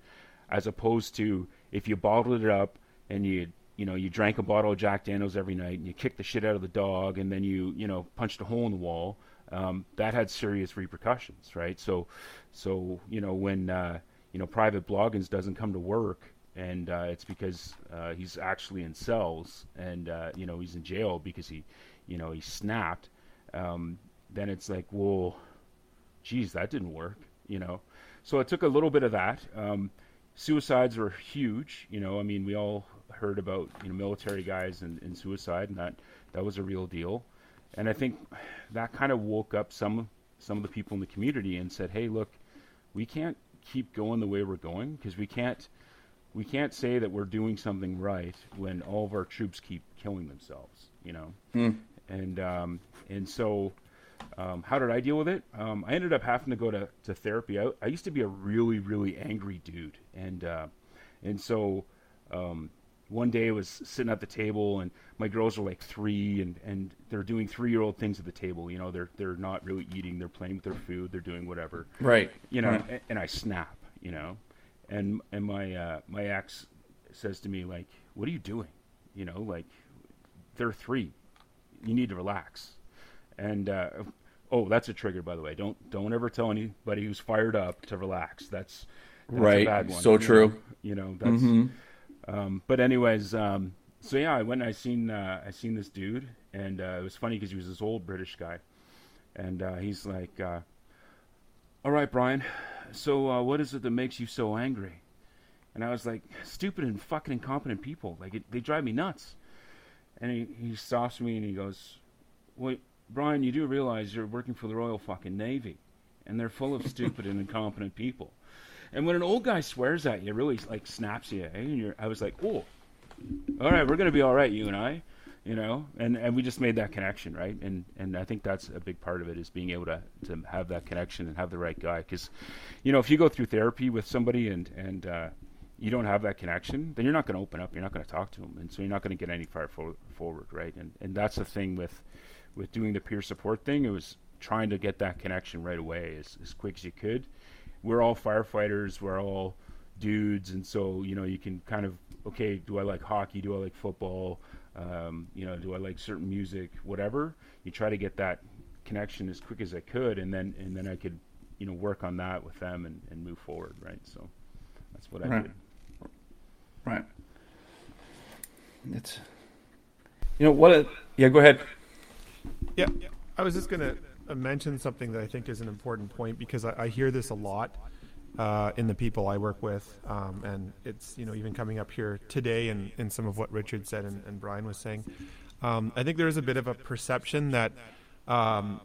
S5: as opposed to if you bottled it up and you you know you drank a bottle of Jack Daniels every night and you kicked the shit out of the dog and then you you know punched a hole in the wall. Um, that had serious repercussions, right? So, so you know when uh, you know Private Bloggins doesn't come to work and uh, it's because uh, he's actually in cells and uh, you know he's in jail because he you know he snapped um, then it's like well geez that didn't work you know so it took a little bit of that um, suicides were huge you know i mean we all heard about you know military guys and, and suicide and that that was a real deal and i think that kind of woke up some some of the people in the community and said hey look we can't keep going the way we're going because we can't we can't say that we're doing something right when all of our troops keep killing themselves, you know. And um, and so, um, how did I deal with it? Um, I ended up having to go to, to therapy. I, I used to be a really really angry dude, and uh, and so um, one day I was sitting at the table, and my girls are like three, and, and they're doing three year old things at the table. You know, they're they're not really eating, they're playing with their food, they're doing whatever.
S1: Right.
S5: You know, and, and I snap. You know, and and my uh, my ex says to me like, "What are you doing? You know, like they're three. You need to relax." And uh, oh, that's a trigger, by the way. Don't don't ever tell anybody who's fired up to relax. That's, that's
S1: Right.
S5: A bad one.
S1: So
S5: you
S1: true.
S5: know? You know, that's. Um, but anyways, um, so yeah, I went. and I seen uh, I seen this dude, and uh, it was funny because he was this old British guy, and uh, he's like, uh, "All right, Brian. So uh, what is it that makes you so angry?" And I was like, "Stupid and fucking incompetent people. Like it, they drive me nuts." And he he stops me and he goes, "Wait, Brian, you do realize you're working for the Royal fucking Navy, and they're full of stupid and incompetent people." And when an old guy swears at you, it really like snaps you. Eh? And you're, I was like, "Oh, all right, we're gonna be all right, you and I." You know, and, and we just made that connection, right? And and I think that's a big part of it is being able to, to have that connection and have the right guy. Because, you know, if you go through therapy with somebody and and uh, you don't have that connection, then you're not going to open up. You're not going to talk to them, and so you're not going to get any far for, forward, right? And and that's the thing with with doing the peer support thing. It was trying to get that connection right away as as quick as you could. We're all firefighters. We're all dudes, and so you know you can kind of okay. Do I like hockey? Do I like football? Um, you know, do I like certain music? Whatever. You try to get that connection as quick as I could, and then and then I could you know work on that with them and, and move forward, right? So that's what I did.
S1: Right. It's you know what? A, yeah, go ahead.
S4: Yeah, I was just going to mention something that I think is an important point because I, I hear this a lot uh, in the people I work with, um, and it's you know even coming up here today and in some of what Richard said and, and Brian was saying. Um, I think there is a bit of a perception that um,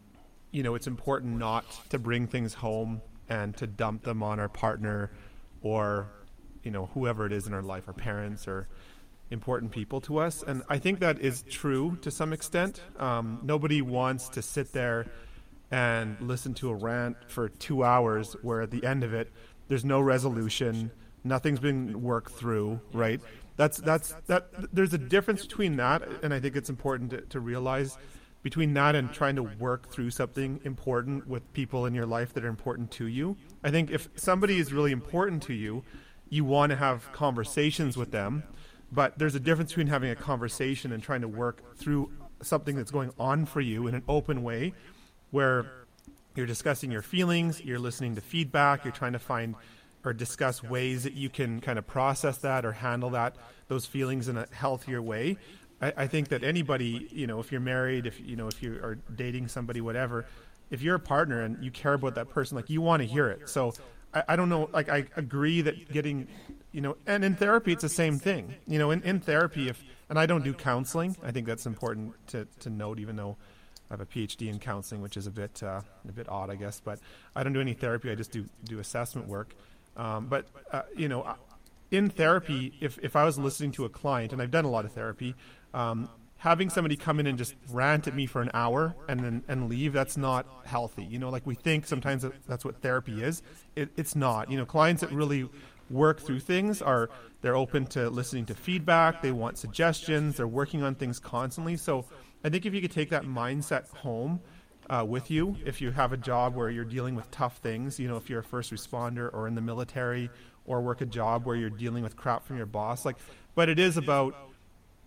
S4: you know it's important not to bring things home and to dump them on our partner or you know whoever it is in our life, our parents or important people to us. And I think that is true to some extent. Um, nobody wants to sit there and listen to a rant for two hours where at the end of it, there's no resolution, nothing's been worked through, right? That's, that's, that, there's a difference between that, and I think it's important to, to realize between that and trying to work through something important with people in your life that are important to you. I think if somebody is really important to you, you want to have conversations with them but there's a difference between having a conversation and trying to work through something that's going on for you in an open way where you're discussing your feelings, you're listening to feedback, you're trying to find or discuss ways that you can kind of process that or handle that those feelings in a healthier way. I, I think that anybody, you know, if you're married, if you know, if you are dating somebody, whatever, if you're a partner and you care about that person, like you want to hear it. So I, I don't know, like I agree that getting, you know, and in therapy it's the same thing. You know, in, in therapy, if and I don't do counseling, I think that's important to, to note, even though I have a PhD in counseling, which is a bit uh, a bit odd, I guess. But I don't do any therapy. I just do do assessment work. Um, but uh, you know, in therapy, if if I was listening to a client, and I've done a lot of therapy, um, having somebody come in and just rant at me for an hour and then and leave, that's not healthy. You know, like we think sometimes that that's what therapy is. It, it's not. You know, clients that really work through things are they're open to listening to feedback. They want suggestions. They're working on things constantly. So I think if you could take that mindset home uh, with you if you have a job where you're dealing with tough things. You know, if you're a first responder or in the military or work a job where you're dealing with crap from your boss. Like, but it is about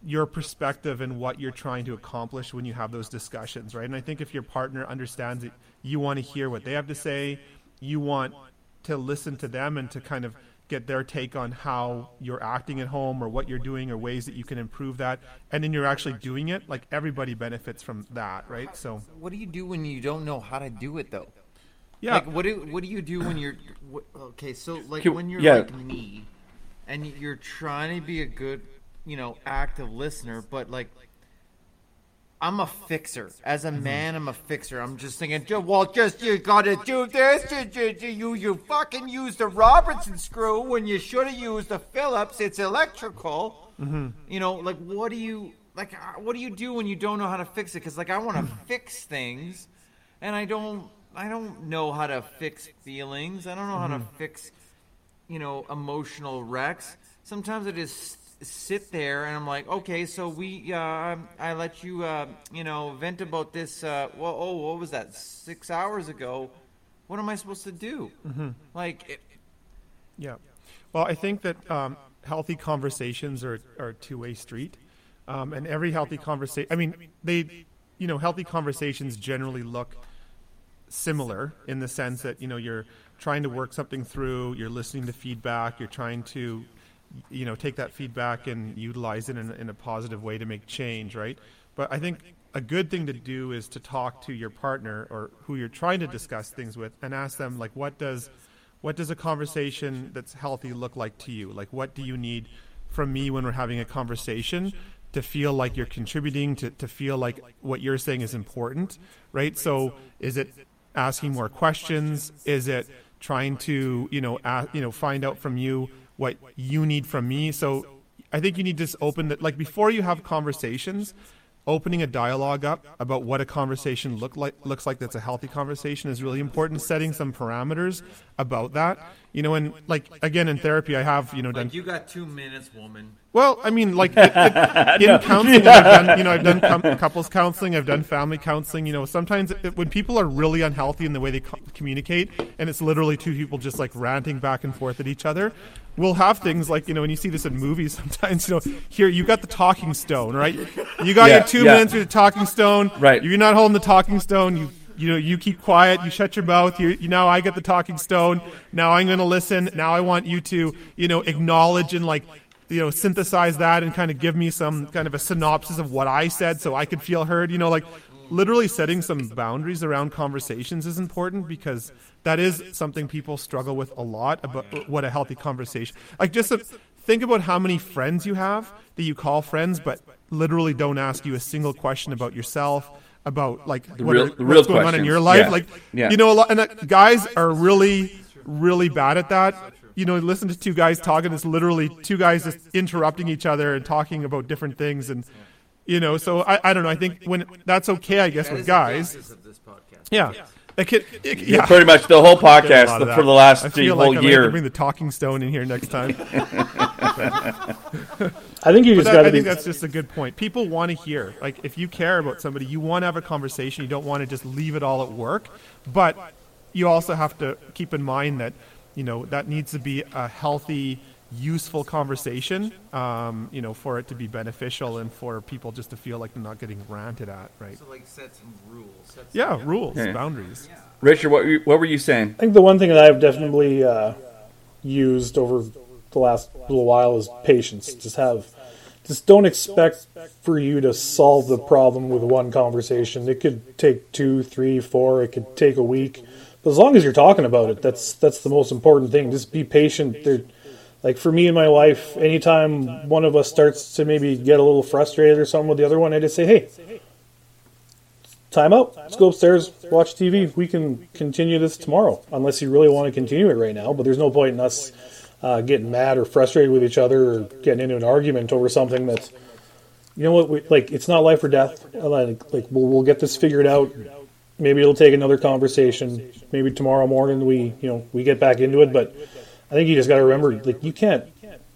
S4: your perspective and what you're trying to accomplish when you have those discussions, right? And I think if your partner understands it, you want to hear what they have to say, you want to listen to them and to kind of get their take on how you're acting at home or what you're doing or ways that you can improve that and then you're actually doing it like everybody benefits from that right so
S6: What do you do when you don't know how to do it though?
S4: yeah
S6: Like what do what do you do when you're what, okay? So like
S1: Can-
S6: when you're
S1: yeah.
S6: like me, and you're trying to be a good, you know, active listener, but like I'm a fixer. As
S1: Mm-hmm.
S6: a man, I'm a fixer. I'm just thinking, "Ju- well, just you gotta do this. You, you, you, fucking used the Robertson screw when you should have used the Phillips. It's electrical.
S1: Mm-hmm.
S6: You know, like what do you like? uh, What do you do when you don't know how to fix it? Because like I want to fix things, and I don't. I don't know how to fix feelings. I don't know how to fix, you know, emotional wrecks. Sometimes I just sit there and I'm like, okay, so we, uh, I let you, uh, you know, vent about this. Uh, well, oh, what was that? Six hours ago. What am I supposed to do? Like, it,
S4: Yeah. Well, I think that um, healthy conversations are, are two way street. Um, and every healthy conversation, I mean, they, you know, healthy conversations generally look similar in the sense that, you know, you're trying to work something through, you're listening to feedback, you're trying to, you know, take that feedback and utilize it in, in a positive way to make change, right? But I think a good thing to do is to talk to your partner or who you're trying to discuss things with and ask them, like, what does, what does a conversation that's healthy look like to you? Like, what do you need from me when we're having a conversation to feel like you're contributing, to, to feel like what you're saying is important, right? So, is it asking more questions? Is it trying to, you know, a you know, find out from you what you need from me? So, I think you need to just open that, like, before you have conversations, opening a dialogue up about what a conversation look like looks like that's a healthy conversation is really important setting some parameters about that you know and like again in therapy i have you know done
S6: like you got two minutes, woman.
S4: Well i mean like (laughs) it, it, in counseling i've done you know i've done com- (laughs) couples counseling i've done family counseling you know sometimes it, when people are really unhealthy in the way they co- communicate and it's literally two people just like ranting back and forth at each other we'll have things like you know when you see this in movies (laughs) sometimes you know here you got the talking stone right? You got
S1: Yeah,
S4: your two
S1: yeah.
S4: minutes with the talking stone.
S1: Right.
S4: If you're not holding the talking stone. You you know you keep quiet. You shut your mouth. You, you now i get the talking stone. Now i'm going to listen. Now i want you to you know acknowledge and like you know synthesize that and kind of give me some kind of a synopsis of what i said so i could feel heard you know like literally setting some boundaries around conversations is important because that is something people struggle with a lot about what a healthy conversation like just a, think about how many friends you have that you call friends but literally don't ask you a single question about yourself about like what
S1: real-
S4: are-
S1: the real
S4: what's going on in your life
S1: Yeah.
S4: like
S1: Yeah.
S4: you know a lot and that, guys are really really bad at that you know listen to two guys talking it's literally two guys just interrupting each other and talking about different things and you know so i, I don't know i think when that's okay i guess with guys
S6: basis of this podcast.
S4: yeah it could, it, yeah
S1: Pretty much the whole
S4: Get a lot
S1: podcast the, for the last
S4: I
S1: the
S4: feel
S1: whole
S4: like I might have to
S1: year.
S4: bring the talking stone in here next time (laughs)
S3: I think you just
S4: that-
S3: got
S4: I
S3: to be.
S4: think that's just a good point. People want to hear. Like, if you care about somebody, you want to have a conversation. You don't want to just leave it all at work. But you also have to keep in mind that, you know, that needs to be a healthy useful conversation, um, you know, for it to be beneficial and for people just to feel like they're not getting ranted at, right?
S2: So like set some rules. Set some,
S4: Yeah, rules,
S1: Yeah.
S4: boundaries.
S1: Richard, what were you, what were you saying?
S3: I think the one thing that I've definitely uh, used over the last little while is patience. Just have, just don't expect for you to solve the problem with one conversation. It could take two, three, four. It could take a week. As long as you're talking about it, that's that's the most important thing. Just be patient. There, like for me and my wife, anytime one of us starts to maybe get a little frustrated or something with the other one, I just say, "Hey, time out. Let's go upstairs, watch TV. We can continue this tomorrow, unless you really want to continue it right now. But there's no point in us uh, getting mad or frustrated with each other or getting into an argument over something that, you know what, we, like it's not life or death. Like, like we'll, we'll get this figured out. Maybe it'll take another conversation. Maybe tomorrow morning we, you know, we get back into it. But I think you just got to remember, like you can't,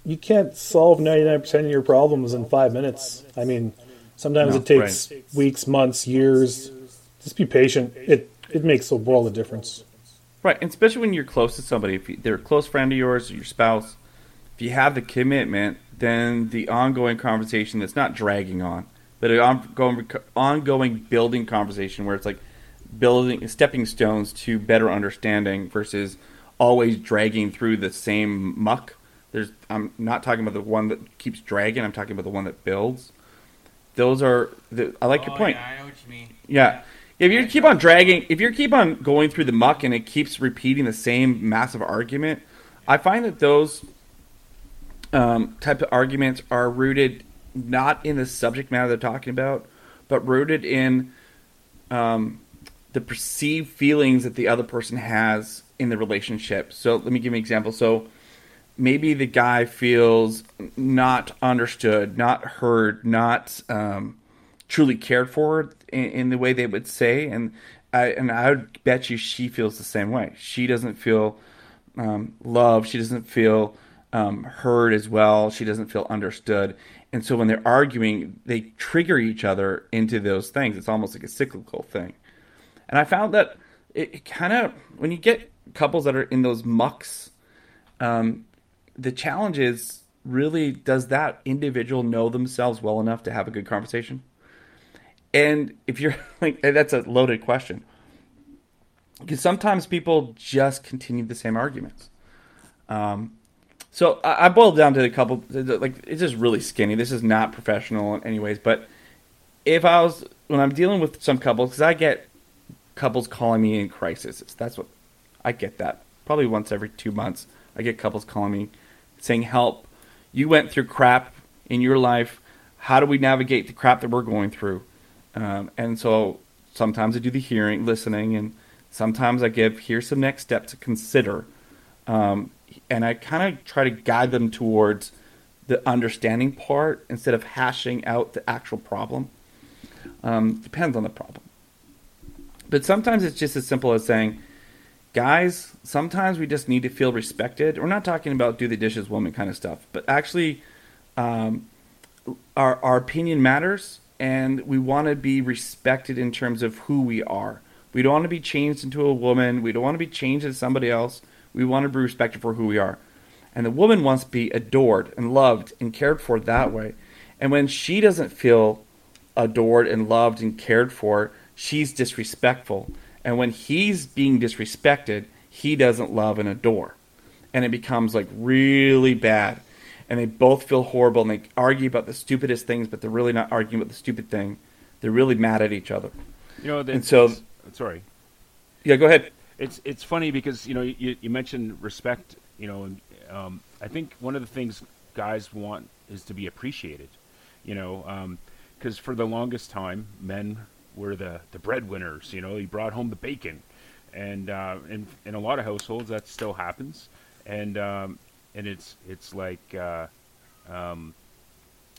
S3: you can't solve 99% of your problems in five minutes. I mean, sometimes
S1: No,
S3: it takes weeks, months, years. Just be patient. It it makes a world of difference.
S1: Right, and especially when you're close to somebody, if they're a close friend of yours or your spouse, if you have the commitment, then the ongoing conversation that's not dragging on, but an ongoing, ongoing building conversation where it's like building stepping stones to better understanding versus always dragging through the same muck. There's, I'm not talking about the one that keeps dragging. I'm talking about the one that builds. Those are. The, I like your point.
S2: Oh, I know what you mean.
S1: Yeah. If you keep on dragging, if you keep on going through the muck and it keeps repeating the same massive argument, I find that those um, type of arguments are rooted not in the subject matter they're talking about, but rooted in um, the perceived feelings that the other person has in the relationship. So let me give you an example. So maybe the guy feels not understood, not heard, not um, truly cared for in, in the way they would say, and I and I would bet you she feels the same way. She doesn't feel um, loved. She doesn't feel um, heard as well. She doesn't feel understood. And so when they're arguing, they trigger each other into those things. It's almost like a cyclical thing. And I found that it, kind of when you get couples that are in those mucks, um, the challenge is really does that individual know themselves well enough to have a good conversation? And if you're (laughs) like, that's a loaded question. Because sometimes people just continue the same arguments. Um, so I, I boiled down to a couple, like, it's just really skinny. This is not professional in any ways. But if I was, when I'm dealing with some couples, because I get couples calling me in crisis, that's what I get that. Probably once every two months, I get couples calling me saying, Help, you went through crap in your life. How do we navigate the crap that we're going through? Um, and so sometimes I do the hearing, listening, and sometimes I give here's some next steps to consider. Um, and I kind of try to guide them towards the understanding part instead of hashing out the actual problem. Um, depends on the problem. But sometimes it's just as simple as saying, guys, sometimes we just need to feel respected. We're not talking about do the dishes woman kind of stuff, but actually, um, our, our opinion matters and we want to be respected in terms of who we are. We don't want to be changed into a woman. We don't want to be changed into somebody else. We want to be respected for who we are. And the woman wants to be adored and loved and cared for that way. And when she doesn't feel adored and loved and cared for, she's disrespectful. And when he's being disrespected, he doesn't love and adore. And it becomes like really bad. And they both feel horrible and they argue about the stupidest things, but they're really not arguing about the stupid thing. They're really mad at each other.
S5: You know,
S1: And so-
S5: sorry.
S1: Yeah, go ahead.
S5: It's it's funny because you know you, you mentioned respect. You know, and um, I think one of the things guys want is to be appreciated. You know, because for the longest time, men were the the breadwinners. You know, he brought home the bacon, and uh, in in a lot of households that still happens, and um, and it's it's like uh, um,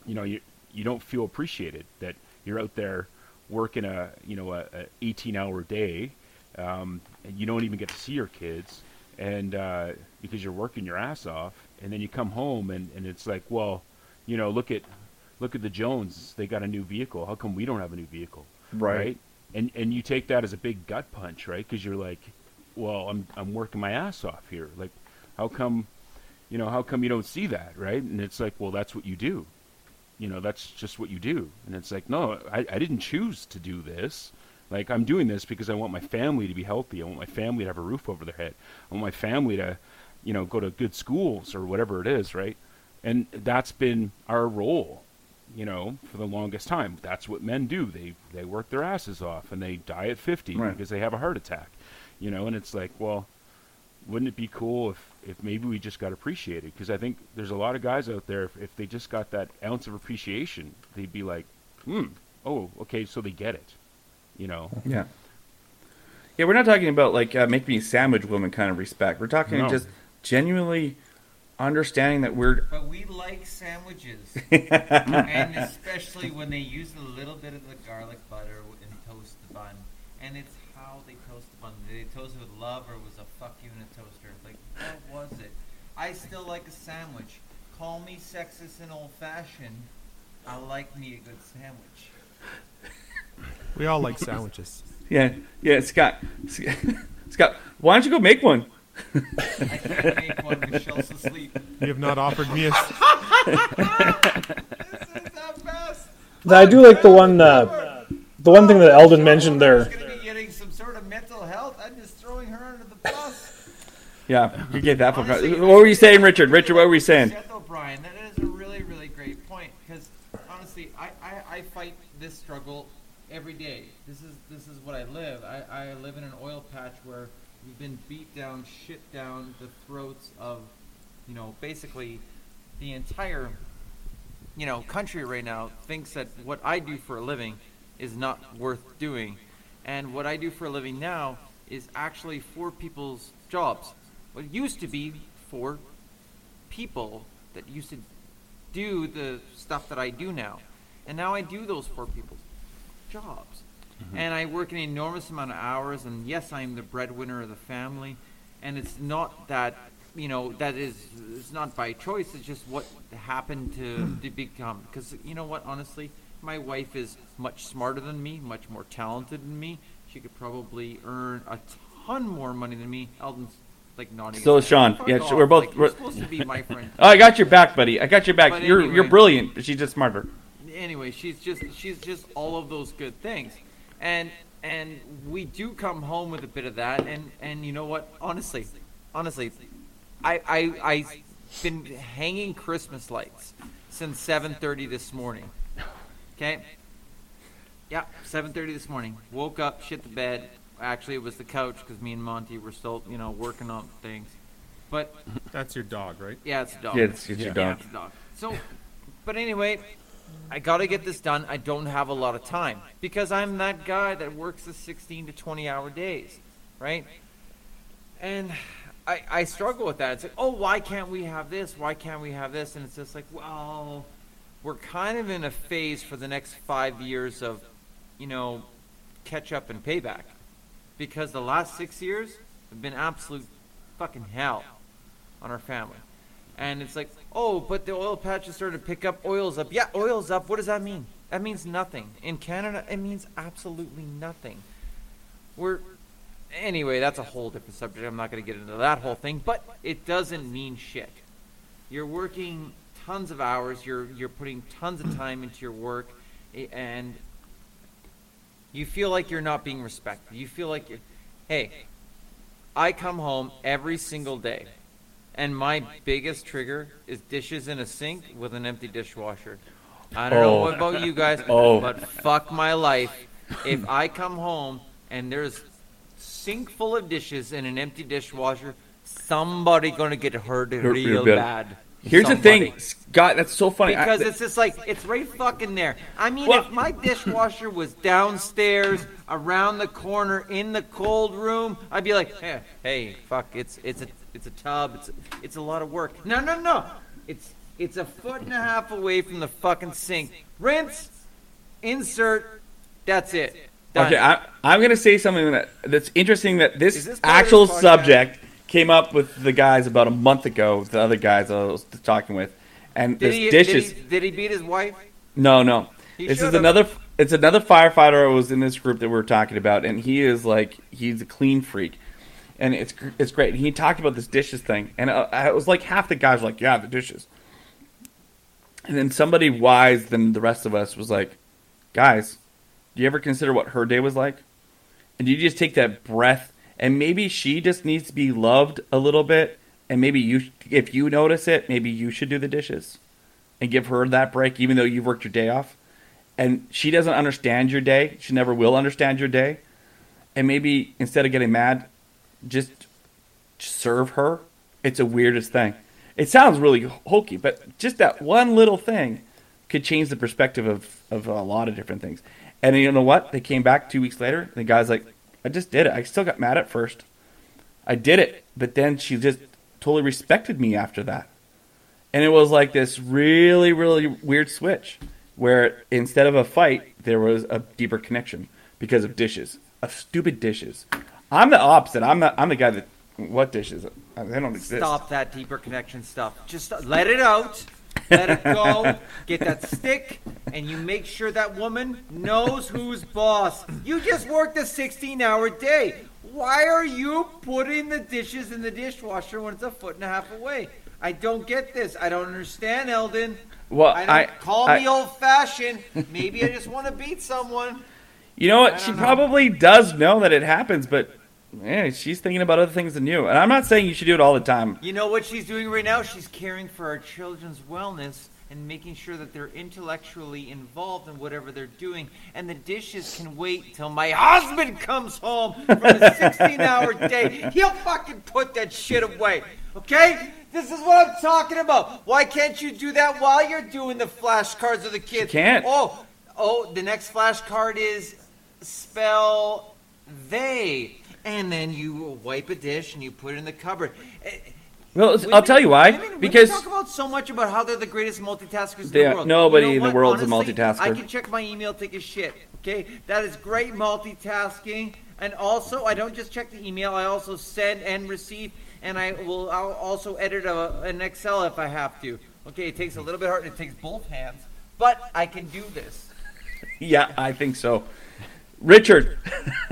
S5: you know you you don't feel appreciated that you're out there working a you know a, a 18 hour day um, and you don't even get to see your kids. And uh, because you're working your ass off and then you come home and, and it's like well you know look at look at the jones they got a new vehicle. How come we don't have a new vehicle
S1: Right.
S5: and and you take that as a big gut punch right because you're like well i'm i'm working my ass off here like how come You know, how come you don't see that, right? And it's like, well, that's what you do. You know, that's just what you do. And it's like, no, I, I didn't choose to do this. Like, I'm doing this because I want my family to be healthy. I want my family to have a roof over their head. I want my family to, you know, go to good schools or whatever it is, right? And that's been our role, you know, for the longest time. That's what men do. They they work their asses off and they die at 50
S1: Right.
S5: because they have a heart attack, you know. And it's like, well, wouldn't it be cool if if maybe we just got appreciated? Because I think there's a lot of guys out there. If, if they just got that ounce of appreciation, they'd be like, hmm, oh, okay, so they get it, you know.
S1: Yeah. Yeah, we're not talking about like uh, make me a sandwich woman kind of respect. We're talking
S5: No.
S1: just genuinely understanding that we're
S6: But we like sandwiches, (laughs) and especially when they use a little bit of the garlic butter and toast the bun. And it's how they toast the bun. Did they toast it with love, or was a fuck you in a toaster? Like, what was it? I still like a sandwich. Call me sexist and old-fashioned. I like me a good sandwich.
S4: We all like sandwiches. (laughs)
S1: yeah yeah Scott (laughs) Scott why don't you go make one?
S6: I can't make one. Michelle's asleep.
S4: You have not offered me a.
S6: This is the best.
S3: I do like the one, uh, the one thing that Eldon mentioned there.
S6: She's gonna be getting some sort of mental health. I'm just throwing her under the bus.
S1: Yeah, you get that. From, what were you saying, Richard? Richard, what were you saying?
S6: Seth O'Brien, that is a really, really great point because honestly, I, I, I fight this struggle every day. This is this is what I live. I, I live in an oil patch where we've been beat down, shit down the throats of, you know, basically the entire, you know, country right now thinks that what I do for a living is not worth doing, and what I do for a living now is actually for people's jobs. What used to be for people that used to do the stuff that I do now. And now I do those for people's jobs. Mm-hmm. And I work an enormous amount of hours and yes, I'm the breadwinner of the family and it's not that you know that is it's not by choice it's just what happened to, mm. to become because you know what honestly my wife is much smarter than me much more talented than me she could probably earn a ton more money than me Eldon's like nodding
S1: So is. Sean.
S6: Fuck
S1: Yeah,
S6: off.
S1: we're both-
S6: like,
S1: we're-
S6: you're supposed to be my friend
S1: Oh, (laughs) I got your back, buddy. I got your back.
S6: But
S1: you're
S6: anyway.
S1: you're brilliant, but she's just smarter.
S6: anyway, she's just she's just all of those good things, and and we do come home with a bit of that, and and you know what? Honestly, honestly, I I I've been hanging Christmas lights since 7:30 this morning. Okay. Yeah, 7:30 this morning. Woke up, shit the bed. Actually, it was the couch because me and Monty were still, you know, working on things. But
S4: That's your dog, right?
S6: yeah, it's a dog.
S1: Yeah, it's, it's your
S6: Yeah, it's a dog. So, but anyway, I got to get this done. I don't have a lot of time because I'm that guy that works the 16 to 20 hour days, right? And I, I struggle with that. It's like, oh, why can't we have this? Why can't we have this? And it's just like, well, we're kind of in a phase for the next five years of, you know, catch up and payback. Because the last six years have been absolute fucking hell on our family. And it's like, oh, but the oil patch is starting to pick up, oil's up. Yeah, oil's up. What does that mean? That means nothing. In Canada, it means absolutely nothing. We're anyway, that's a whole different subject. I'm not going to get into that whole thing, but it doesn't mean shit. You're working tons of hours. You're you're putting tons of time into your work, and you feel like you're not being respected. You feel like hey, I come home every single day, and my biggest trigger is dishes in a sink with an empty dishwasher. I don't know
S1: Oh.
S6: what about you guys, (laughs)
S1: Oh.
S6: but fuck my life. If I come home and there's sink full of dishes and an empty dishwasher, somebody gonna get hurt real bad.
S1: Here's the
S6: Somebody.
S1: thing, Scott. That's so funny. I-
S6: Because it's just like it's right fucking there. I mean,
S1: Well-
S6: if my dishwasher was downstairs, around the corner, in the cold room, I'd be like, hey, hey, fuck, it's it's a it's a tub. It's it's a lot of work. No, no, no. It's it's a foot and a half away from the fucking sink. Rinse, insert. That's it. Done.
S1: Okay, I, I'm going to say something that that's interesting. That this,
S6: this
S1: actual
S6: this
S1: subject came up with the guys about a month ago. The other guys I was talking with, and
S6: did
S1: this
S6: he,
S1: dishes.
S6: Did he, did he beat his wife?
S1: No, no.
S6: He
S1: this is another. It's another firefighter who was in this group that we are talking about, and he is like he's a clean freak, and it's it's great. And he talked about this dishes thing, and uh, it was like half the guys were like, "Yeah, the dishes," and then somebody wise than the rest of us was like, "Guys, do you ever consider what her day was like?" And do you just take that breath, and maybe she just needs to be loved a little bit, and maybe you, if you notice it, maybe you should do the dishes, and give her that break, even though you've worked your day off, and she doesn't understand your day. She never will understand your day, and maybe instead of getting mad, just serve her. It's the weirdest thing. It sounds really hokey, but just that one little thing could change the perspective of, of a lot of different things. And you know what? They came back two weeks later. And the guy's like, I just did it. I still got mad at first. I did it. But then she just totally respected me after that. And it was like this really, really weird switch where instead of a fight, there was a deeper connection because of dishes, of stupid dishes. I'm the opposite. I'm the, I'm the guy that, what dishes? They don't exist.
S6: Stop that deeper connection stuff. Just let it out. Let it go. (laughs) Get that stick, and you make sure that woman knows who's boss. You just worked a 16 hour day. Why are you putting the dishes in the dishwasher when it's a foot and a half away? I don't get this. I don't understand, Eldon.
S1: Well,
S6: I
S1: I-
S6: call
S1: I-
S6: me old fashioned. Maybe I just want to beat someone.
S1: You know what? She
S6: know.
S1: probably does know that it happens, but yeah, she's thinking about other things than you. And I'm not saying you should do it all the time.
S6: You know what she's doing right now? She's caring for our children's wellness and making sure that they're intellectually involved in whatever they're doing. And the dishes can wait till my husband comes home from a 16 hour day. He'll fucking put that shit away. Okay? This is what I'm talking about. Why can't you do that while you're doing the flashcards of the kids?
S1: can't.
S6: Oh, oh, the next flashcard is spell they. And then you wipe a dish and you put it in the cupboard. Eh,
S1: Well,
S6: Women-
S1: I'll tell you why.
S6: women- women
S1: because
S6: talk about so much about how they're the greatest multitaskers in the world.
S1: nobody
S6: You know
S1: in the
S6: what?
S1: world's a multitasker.
S6: I can check my email, take a shit. Okay, that is great multitasking. And also, I don't just check the email; I also send and receive, and I will. I'll also edit a, an Excel if I have to. Okay, it takes a little bit hard. It takes both hands, but I can do this. (laughs)
S1: yeah, I think so. Richard,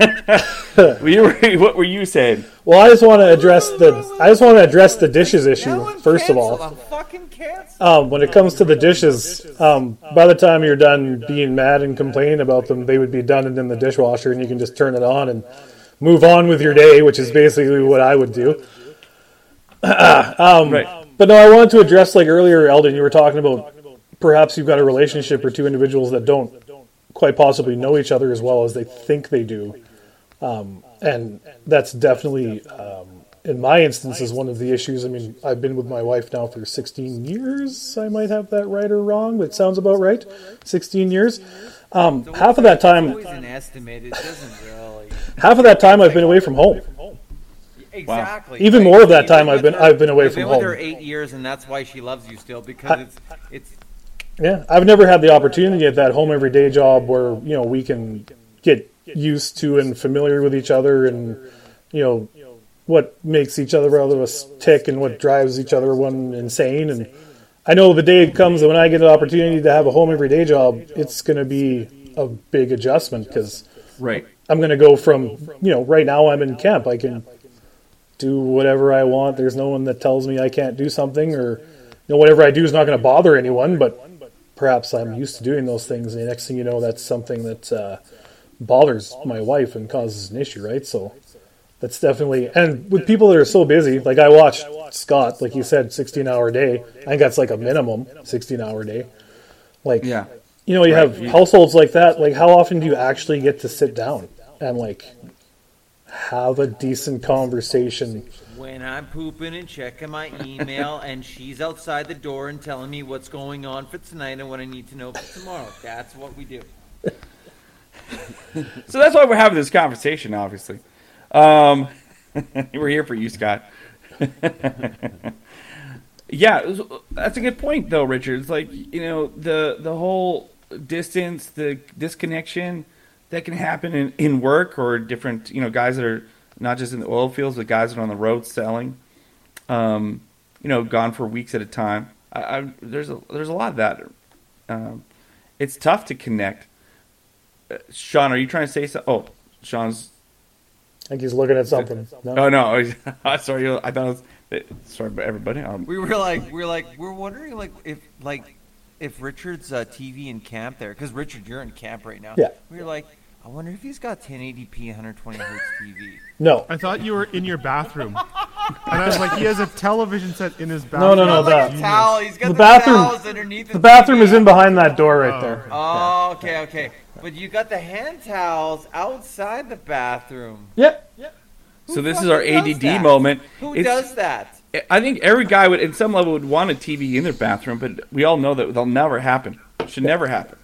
S1: (laughs) you were, what were you saying?
S3: Well, I just want to address the I just want to address the dishes issue first of all.
S6: canceled. I'm fucking canceled.
S3: Um, when it comes to the dishes, um, by the time you're done being mad and complaining about them, they would be done and in the dishwasher, and you can just turn it on and move on with your day, which is basically what I would do. (clears throat) um,
S1: Right.
S3: But no, I wanted to address like earlier, Eldon. You were talking about perhaps you've got a relationship or two individuals that don't quite possibly know each other as well as they think they do, um, and that's definitely, um, in my instance, is one of the issues. I mean, I've been with my wife now for 16 years. I might have that right or wrong, but it sounds about right. 16 years. Um, half of that time,
S6: always an estimate. It doesn't really.
S3: half of that time, I've been away from home.
S6: Exactly.
S3: Even
S6: Right.
S3: more of that time I've been- I've been away from
S6: been with
S3: home.
S6: her eight years, and that's why she loves you still because it's it's
S3: Yeah, I've never had the opportunity at that home every day job where you know we can get used to and familiar with each other, and you know what makes each other of us tick and what drives each other one insane. And I know the day comes that when I get an opportunity to have a home every day job, it's going to be a big adjustment because
S1: Right.
S3: I'm going to go from you know right now I'm in camp. I can do whatever I want. There's no one that tells me I can't do something or you know whatever I do is not going to bother anyone. But perhaps I'm used to doing those things. And the next thing you know, that's something that uh, bothers my wife and causes an issue, right? So that's definitely and with people that are so busy, like I watched Scott, like you said, 16 hour day. I think that's like a minimum 16 hour day. Like
S1: Yeah.
S3: you know, you have households like that. Like, how often do you actually get to sit down and like have a decent conversation?
S6: when I'm pooping and checking my email, (laughs) and she's outside the door and telling me what's going on for tonight and what I need to know for tomorrow. That's what we do.
S1: So that's why we're having this conversation, obviously. Um, (laughs) we're here for you, Scott. (laughs) yeah, was- that's a good point, though, Richard. It's like you know the the whole distance, the disconnection that can happen in, in work or different you know guys that are not just in the oil fields, but guys that are on the road selling. Um, you know, gone for weeks at a time. I, I, there's a there's a lot of that. Um, it's tough to connect. Uh, Sean, are you trying to say something? Oh, Sean's I
S3: think he's looking at something. No?
S1: Oh no, (laughs) sorry. I thought it was, sorry about everybody. Um,
S6: We were like, we were like, we're wondering like if like if Richard's uh, TV in camp there, because Richard, you're in camp right now.
S3: Yeah.
S6: We were like, I wonder if he's got 1080p 120 hertz TV.
S3: No.
S4: I thought you were in your bathroom, and I was like, he has a television set in his bathroom.
S3: No, no, no,
S6: He's like
S3: that-
S6: towel. He's got
S3: The
S6: the,
S3: bathroom-
S6: underneath
S3: The bathroom is in behind that door right
S4: Oh.
S3: there.
S6: Oh, okay, okay. But you got the hand towels outside the bathroom.
S3: Yep. Yep.
S1: So this is our ADD
S6: that?
S1: moment.
S6: Who
S1: It's-
S6: does that?
S1: I think every guy would, in some level, would want a TV in their bathroom, but we all know that that'll never happen. Should never happen.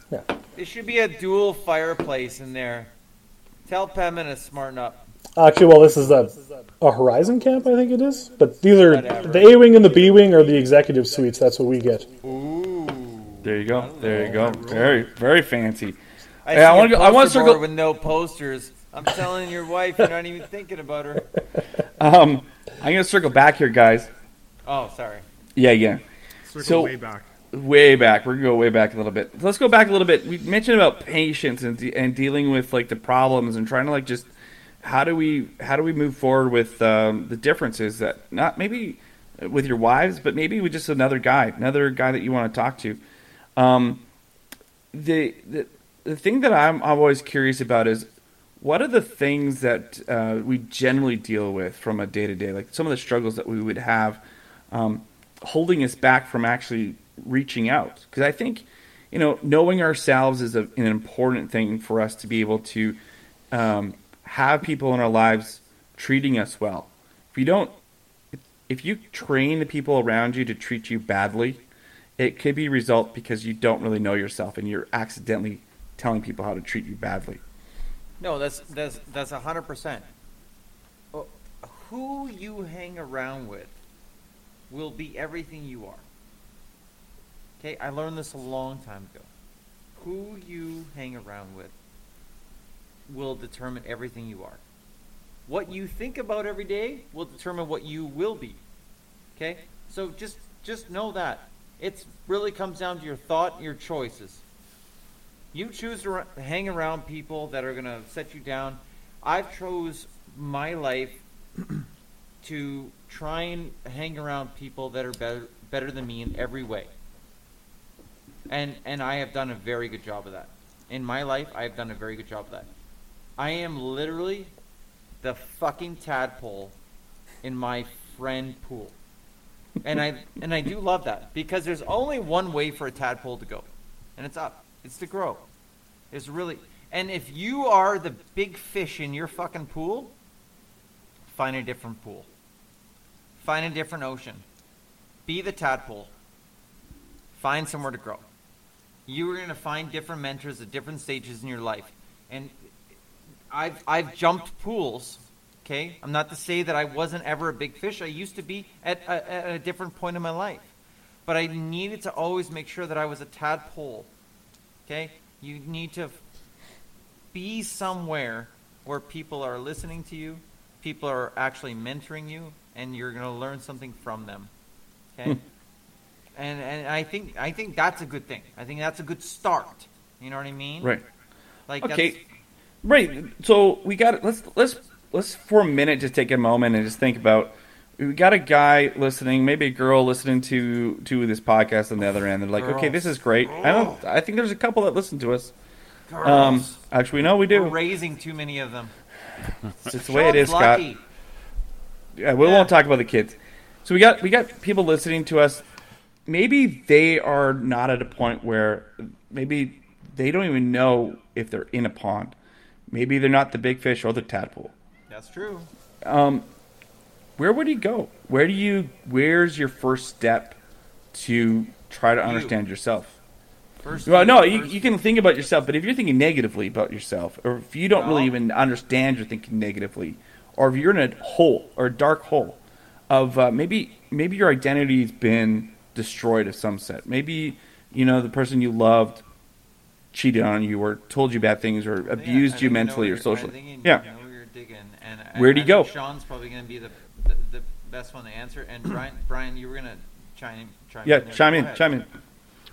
S6: There should be a dual fireplace in there. Tell Pemmin to smarten up.
S3: Actually, well, this is a, a Horizon camp, I think it is. But these are
S6: Whatever.
S3: the A wing and the B wing are the executive suites. That's what we get.
S6: Ooh.
S1: There you go. There you go. Very, very fancy.
S6: I
S1: Hey, I wanna go- I wanna
S6: poster
S1: circle-
S6: with no posters. I'm telling your wife you're not even thinking about her. (laughs)
S1: Um, I'm gonna circle back here, guys.
S6: Oh, sorry.
S1: Yeah, yeah.
S4: Circle
S1: So-
S4: way back.
S1: Way back. We're gonna go way back a little bit. Let's go back a little bit. We mentioned about patience and de- and dealing with like the problems and trying to like just how do we how do we move forward with um, the differences that not maybe with your wives, but maybe with just another guy, another guy that you want to talk to. Um, the the the thing that I'm, I'm always curious about is what are the things that uh, we generally deal with from a day to day, like some of the struggles that we would have um, holding us back from actually reaching out? Because I think, you know, knowing ourselves is a, an important thing for us to be able to um, have people in our lives treating us well. If you don't, if you train the people around you to treat you badly, it could be result because you don't really know yourself and you're accidentally telling people how to treat you badly.
S6: No, that's that's that's a hundred percent. Uh, Who you hang around with will be everything you are. Okay, I learned this a long time ago. Who you hang around with will determine everything you are. What you think about every day will determine what you will be. Okay? So just just know that. It really comes down to your thought and your choices. You choose to hang around people that are going to set you down. I've chose my life (clears throat) to try and hang around people that are better better than me in every way. And and I have done a very good job of that. In my life, I have done a very good job of that. I am literally the fucking tadpole in my friend pool. And I and I do love that because there's only one way for a tadpole to go. And it's up. It's to grow. It's really and if you are the big fish in your fucking pool, find a different pool. Find a different ocean. Be the tadpole. Find somewhere to grow. You are going to find different mentors at different stages in your life. And I've I've jumped pools. Okay, I'm not to say that I wasn't ever a big fish. I used to be at a, at a different point in my life, but I needed to always make sure that I was a tadpole. Okay, you need to be somewhere where people are listening to you, people are actually mentoring you, and you're going to learn something from them. Okay, hmm. And and I think I think that's a good thing. I think that's a good start. You know what I mean?
S1: Right.
S6: Like
S1: Okay.
S6: that's-
S1: Right. So we got let's let's let's for a minute just take a moment and just think about we got a guy listening, maybe a girl listening to to this podcast on the other end. They're like, okay, this is great. I don't. I think there's a couple that listen to us. Um, actually, no, we
S6: We're
S1: do.
S6: raising too many of them.
S1: It's just the way it
S6: is,
S1: is, Scott. Yeah, we
S6: Yeah.
S1: won't talk about the kids. So we got we got people listening to us. Maybe they are not at a point where maybe they don't even know if they're in a pond. Maybe they're not the big fish or the tadpole.
S6: That's true.
S1: Um, where would you go? Where do you? Where's your first step to try to
S6: You.
S1: understand yourself?
S6: First,
S1: Well, no, you, you can think about yourself, but if you're thinking negatively about yourself, or if you don't really even understand you're thinking negatively, or if you're in a hole or a dark hole of uh, maybe maybe your identity's been destroyed of some set. Maybe you know the person you loved cheated on you, or told you bad things, or abused
S6: think
S1: you mentally or
S6: you're- I
S1: socially.
S6: think you
S1: Yeah.
S6: know where you're digging. And I-
S1: Where'd he
S6: I
S1: go?
S6: Sean's probably going to be the, the the best one to answer. And (clears throat) Brian, Brian, you were going to chime in. Chime
S1: Yeah,
S6: in there.
S1: chime in,
S6: ahead.
S1: chime in.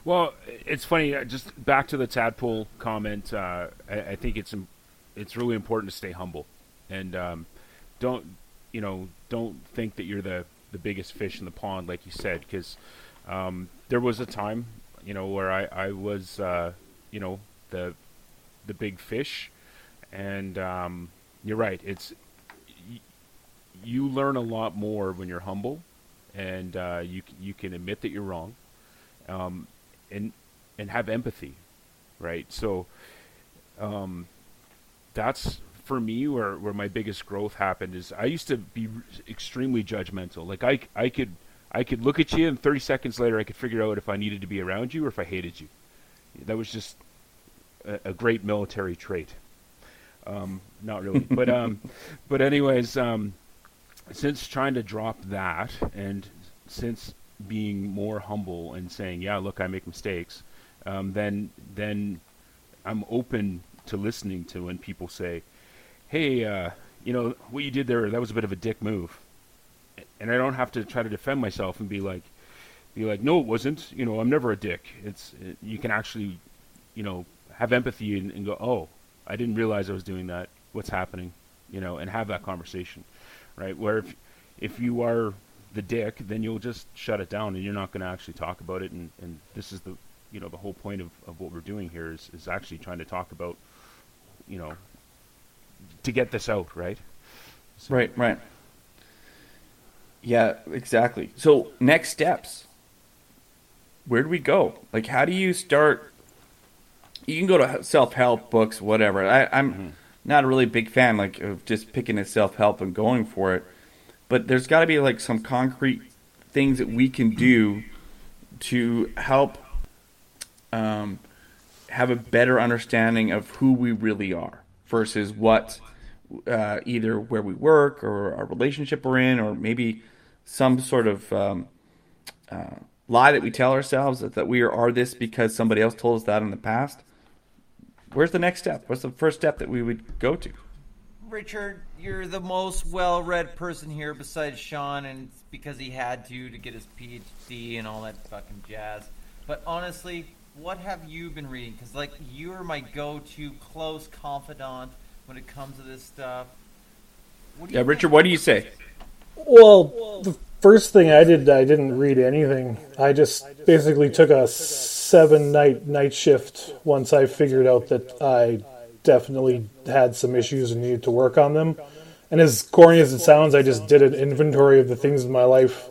S5: Well, it's funny. uh, Just back to the tadpole comment. Uh, I, I think it's it's really important to stay humble, and um, don't you know don't think that you're the the biggest fish in the pond, like you said, because um, there was a time you know where I I was uh, you know the the big fish, and um, you're right. It's you learn a lot more when you're humble, and uh, you you can admit that you're wrong, um, and and have empathy, right? So, um, that's for me where where my biggest growth happened. Is I used to be extremely judgmental. Like I I could I could look at you and 30 seconds later I could figure out if I needed to be around you or if I hated you. That was just a, a great military trait. Um, not really, (laughs) but um, but anyways, um, since trying to drop that, and since being more humble and saying, "Yeah, look, I make mistakes," um, then then I'm open to listening to when people say, "Hey, uh, you know what you did there? That was a bit of a dick move," and I don't have to try to defend myself and be like, be like, "No, it wasn't." You know, I'm never a dick. It's it, you can actually, you know, have empathy and, and go, "Oh, I didn't realize I was doing that. What's happening?" You know, and have that conversation, right? Where if if you are the dick, then you'll just shut it down and you're not going to actually talk about it. And, and this is the you know the whole point of, of what we're doing here is, is actually trying to talk about you know to get this out, right? So-
S1: Right, right. Yeah, exactly. So, next steps. Where do we go? Like, how do you start? You can go to self help books, whatever. I, I'm not a really big fan, like, of just picking a self help and going for it. But there's got to be like some concrete things that we can do to help um, have a better understanding of who we really are versus what uh, either where we work or our relationship we're in, or maybe some sort of um, uh, lie that we tell ourselves that, that we are, are this because somebody else told us that in the past. Where's the next step? What's the first step that we would go to?
S6: Richard, you're the most well-read person here besides Sean, and it's because he had to to get his PhD and all that fucking jazz. But honestly, what have you been reading? Because like you're my go-to close confidant when it comes to this stuff. What do
S1: Yeah, Richard, what do you say?
S3: Well, the first thing I did, I didn't read anything. I just basically took a seven night night shift once I figured out that I definitely had some issues and needed to work on them. And as corny as it sounds, I just did an inventory of the things in my life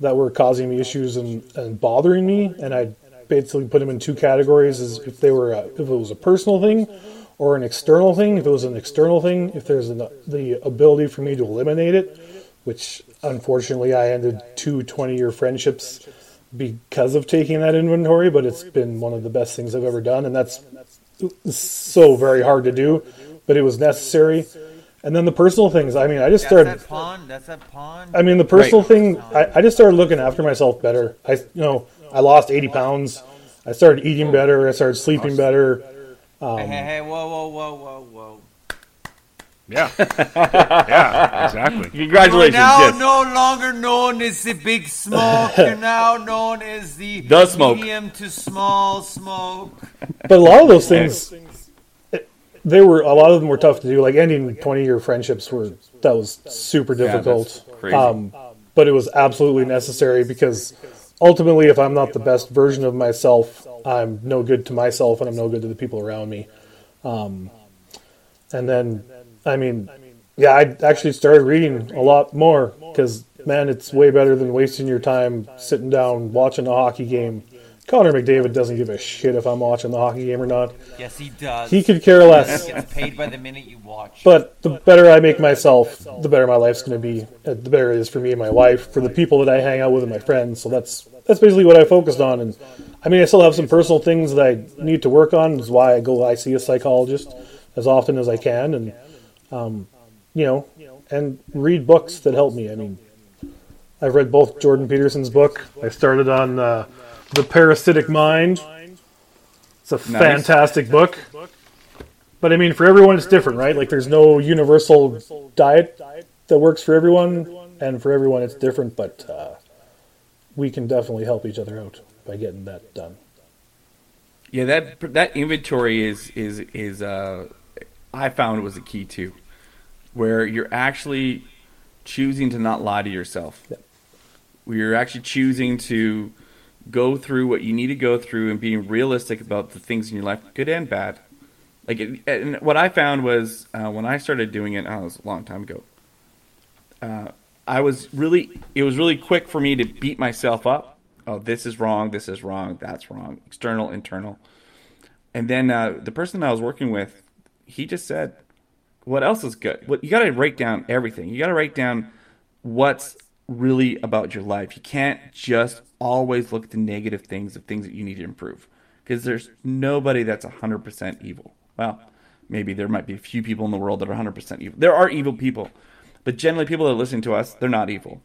S3: that were causing me issues and, and bothering me, and I basically put them in two categories: as if they were a, if it was a personal thing or an external thing. If it was an external thing, if there's an, the ability for me to eliminate it, which unfortunately I ended two 20 year friendships because of taking that inventory, but it's been one of the best things I've ever done, and that's so very hard to do, but it was necessary. And then the personal things, I mean, I just
S6: That's
S3: started.
S6: that pond. That's that pond.
S3: I mean, the personal
S1: Right.
S3: thing, I, I just started looking after myself better. I, you know, I lost 80 pounds. I started eating better. I started sleeping better.
S6: hey, hey, hey, um, whoa, whoa, whoa, whoa, whoa.
S5: Yeah. (laughs) yeah. Exactly. (laughs)
S1: Congratulations.
S6: You're now
S1: yes.
S6: no longer known as the big smoke. You're now (laughs) known as the,
S1: The smoke.
S6: medium to small smoke.
S3: But a lot of those things, they were a lot of them were tough to do. Like ending 20 year friendships were that was super
S1: Yeah,
S3: difficult.
S1: crazy.
S3: um, but it was absolutely necessary because ultimately, if I'm not the best version of myself, I'm no good to myself and I'm no good to the people around me. Um, and then, I mean, yeah, I actually started reading a lot more because, man, it's way better than wasting your time sitting down watching a hockey game. Connor McDavid doesn't give a shit if I'm watching the hockey game or not.
S6: Yes, he does.
S3: He could care
S6: He
S3: less.
S6: gets paid by the minute you watch.
S3: But the better I make myself, the better my life's going to be. Uh, The better it is for me and my wife, for the people that I hang out with and my friends. So that's that's basically what I focused on. And I mean, I still have some personal things that I need to work on. Is why I go I see a psychologist as often as I can, and um, you know, and read books that help me. I mean, I've read both Jordan Peterson's book. I started on uh, the Parasitic Mind. It's a fantastic book. But I mean, for everyone, it's different, right? Like, there's no universal diet that works for everyone, and for everyone, it's different. But uh, we can definitely help each other out by getting that done.
S1: Yeah, that that inventory is is is uh, I found was a key too. where you're actually choosing to not lie to yourself. Where you're actually choosing to go through what you need to go through and being realistic about the things in your life, good and bad. Like, it, and what I found was uh, when I started doing it, oh, it was a long time ago. Uh, I was really, it was really quick for me to beat myself up. Oh, this is wrong. This is wrong. That's wrong. External, internal. And then uh, the person I was working with, he just said, "What else is good? What you got to write down everything. You got to write down what's really about your life. You can't just always look at the negative things of things that you need to improve because there's nobody that's 100% evil. Well, maybe there might be a few people in the world that are 100% evil. There are evil people, but generally people that are listening to us, they're not evil.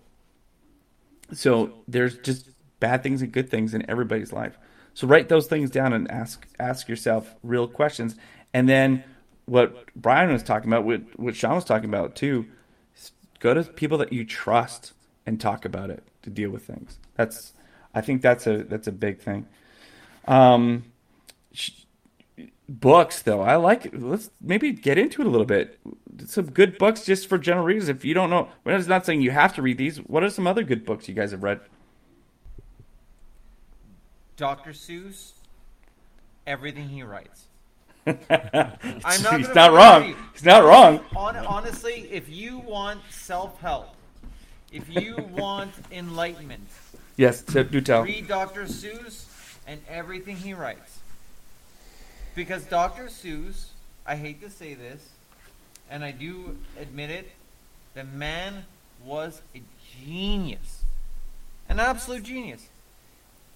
S1: So there's just bad things and good things in everybody's life. So write those things down and ask ask yourself real questions. And then what Brian was talking about, what what Sean was talking about too, go to people that you trust and talk about it to deal with things. That's I think that's a that's a big thing. Um, sh- books though, I like. Let's maybe get into it a little bit. Some good books just for general reasons. If you don't know, well, it's not saying you have to read these. What are some other good books you guys have read?
S6: Dr. Seuss, everything he writes.
S1: I'm
S6: not (laughs)
S1: He's not wrong. He's not wrong.
S6: Honestly, if you want self help, if you want enlightenment,
S1: Yes, so do tell.
S6: read Dr. Seuss and everything he writes. Because Dr. Seuss, I hate to say this, and I do admit it, the man was a genius. An absolute genius.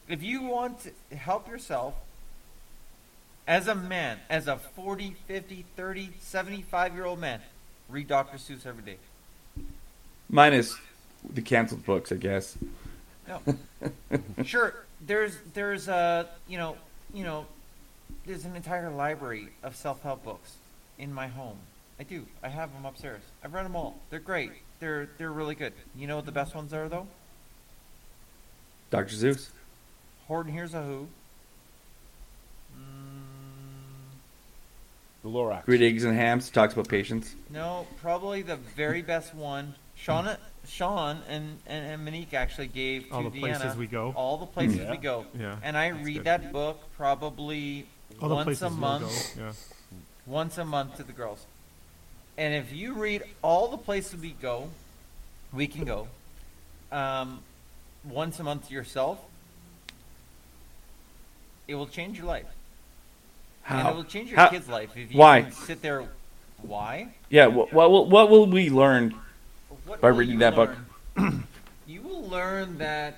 S6: If you want to help yourself, as a man, as a 40, 50, 30, 75 year old man, read Dr. Seuss every day.
S1: Minus the canceled books, I guess.
S6: No. (laughs) sure, there's there's a you know you know there's an entire library of self-help books in my home. I do. I have them upstairs. I've read them all. They're great. They're they're really good. You know what the best ones are though?
S1: Dr. Seuss.
S6: Horton Hears a Who.
S5: The Lorax.
S1: Green Eggs and Hams talks about patience.
S6: no, probably the very best one. Sean, Sean and, and, and Monique actually gave to
S4: All the
S6: Deanna
S4: places we go.
S6: all the places
S5: Yeah.
S6: we go.
S4: Yeah,
S6: And I
S4: that's
S6: read
S4: good.
S6: that book probably
S4: All the
S6: once
S4: places
S6: a
S4: we'll
S6: month.
S4: go, Yeah.
S6: once a month to the girls. And if you read all the places we go, we can go, um, once a month yourself, it will change your life. And it will change your
S1: How-
S6: kid's life if you
S1: Why?
S6: sit there. Why?
S1: Yeah, what, what, will- what will we learn?
S6: What
S1: By reading that book. (clears throat)
S6: you will learn that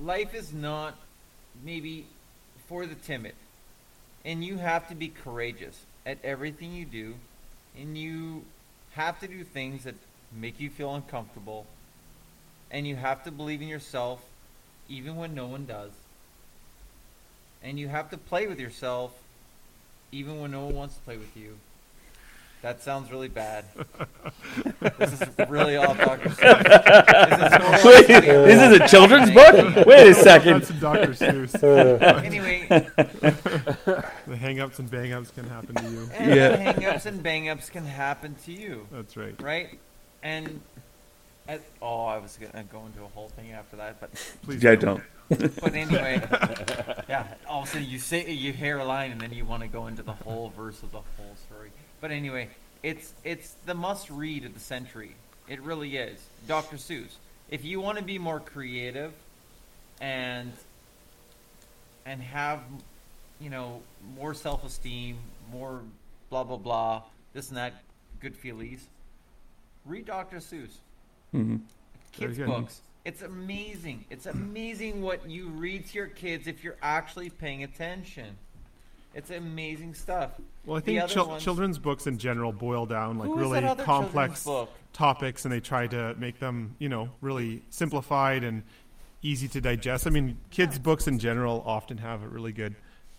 S6: life is not maybe for the timid. And you have to be courageous at everything you do. And you have to do things that make you feel uncomfortable. And you have to believe in yourself even when no one does. And you have to play with yourself even when no one wants to play with you. That sounds really bad. (laughs) this is really all (laughs) Dr. (laughs) Seuss. This is totally-
S1: this is a children's book? Wait a second.
S4: That's Dr. Seuss.
S6: Anyway,
S4: the hang-ups and bang-ups can happen to you.
S6: and
S1: Yeah.
S6: hang-ups and bang-ups can happen to you,
S4: That's right.
S6: right? And at, oh, I was gonna go into a whole thing after that, but
S4: Please
S1: Yeah, don't.
S6: but anyway, (laughs) yeah. All of a sudden, you say you hear a line, and then you want to go into the whole verse of the whole story. But anyway, it's it's the must-read of the century. It really is. Dr. Seuss. If you want to be more creative, and and have you know more self-esteem, more blah blah blah, this and that, good feelies, read Dr. Seuss
S1: hmm
S6: kids books. It's amazing. It's amazing what you read to your kids if you're actually paying attention. It's amazing stuff.
S4: Well, I think
S6: other
S4: chil-
S6: ones-
S4: children's books in general boil down like really complex topics, and they try to make them, you know, really simplified and easy to digest. I mean, kids' books in general often have a really good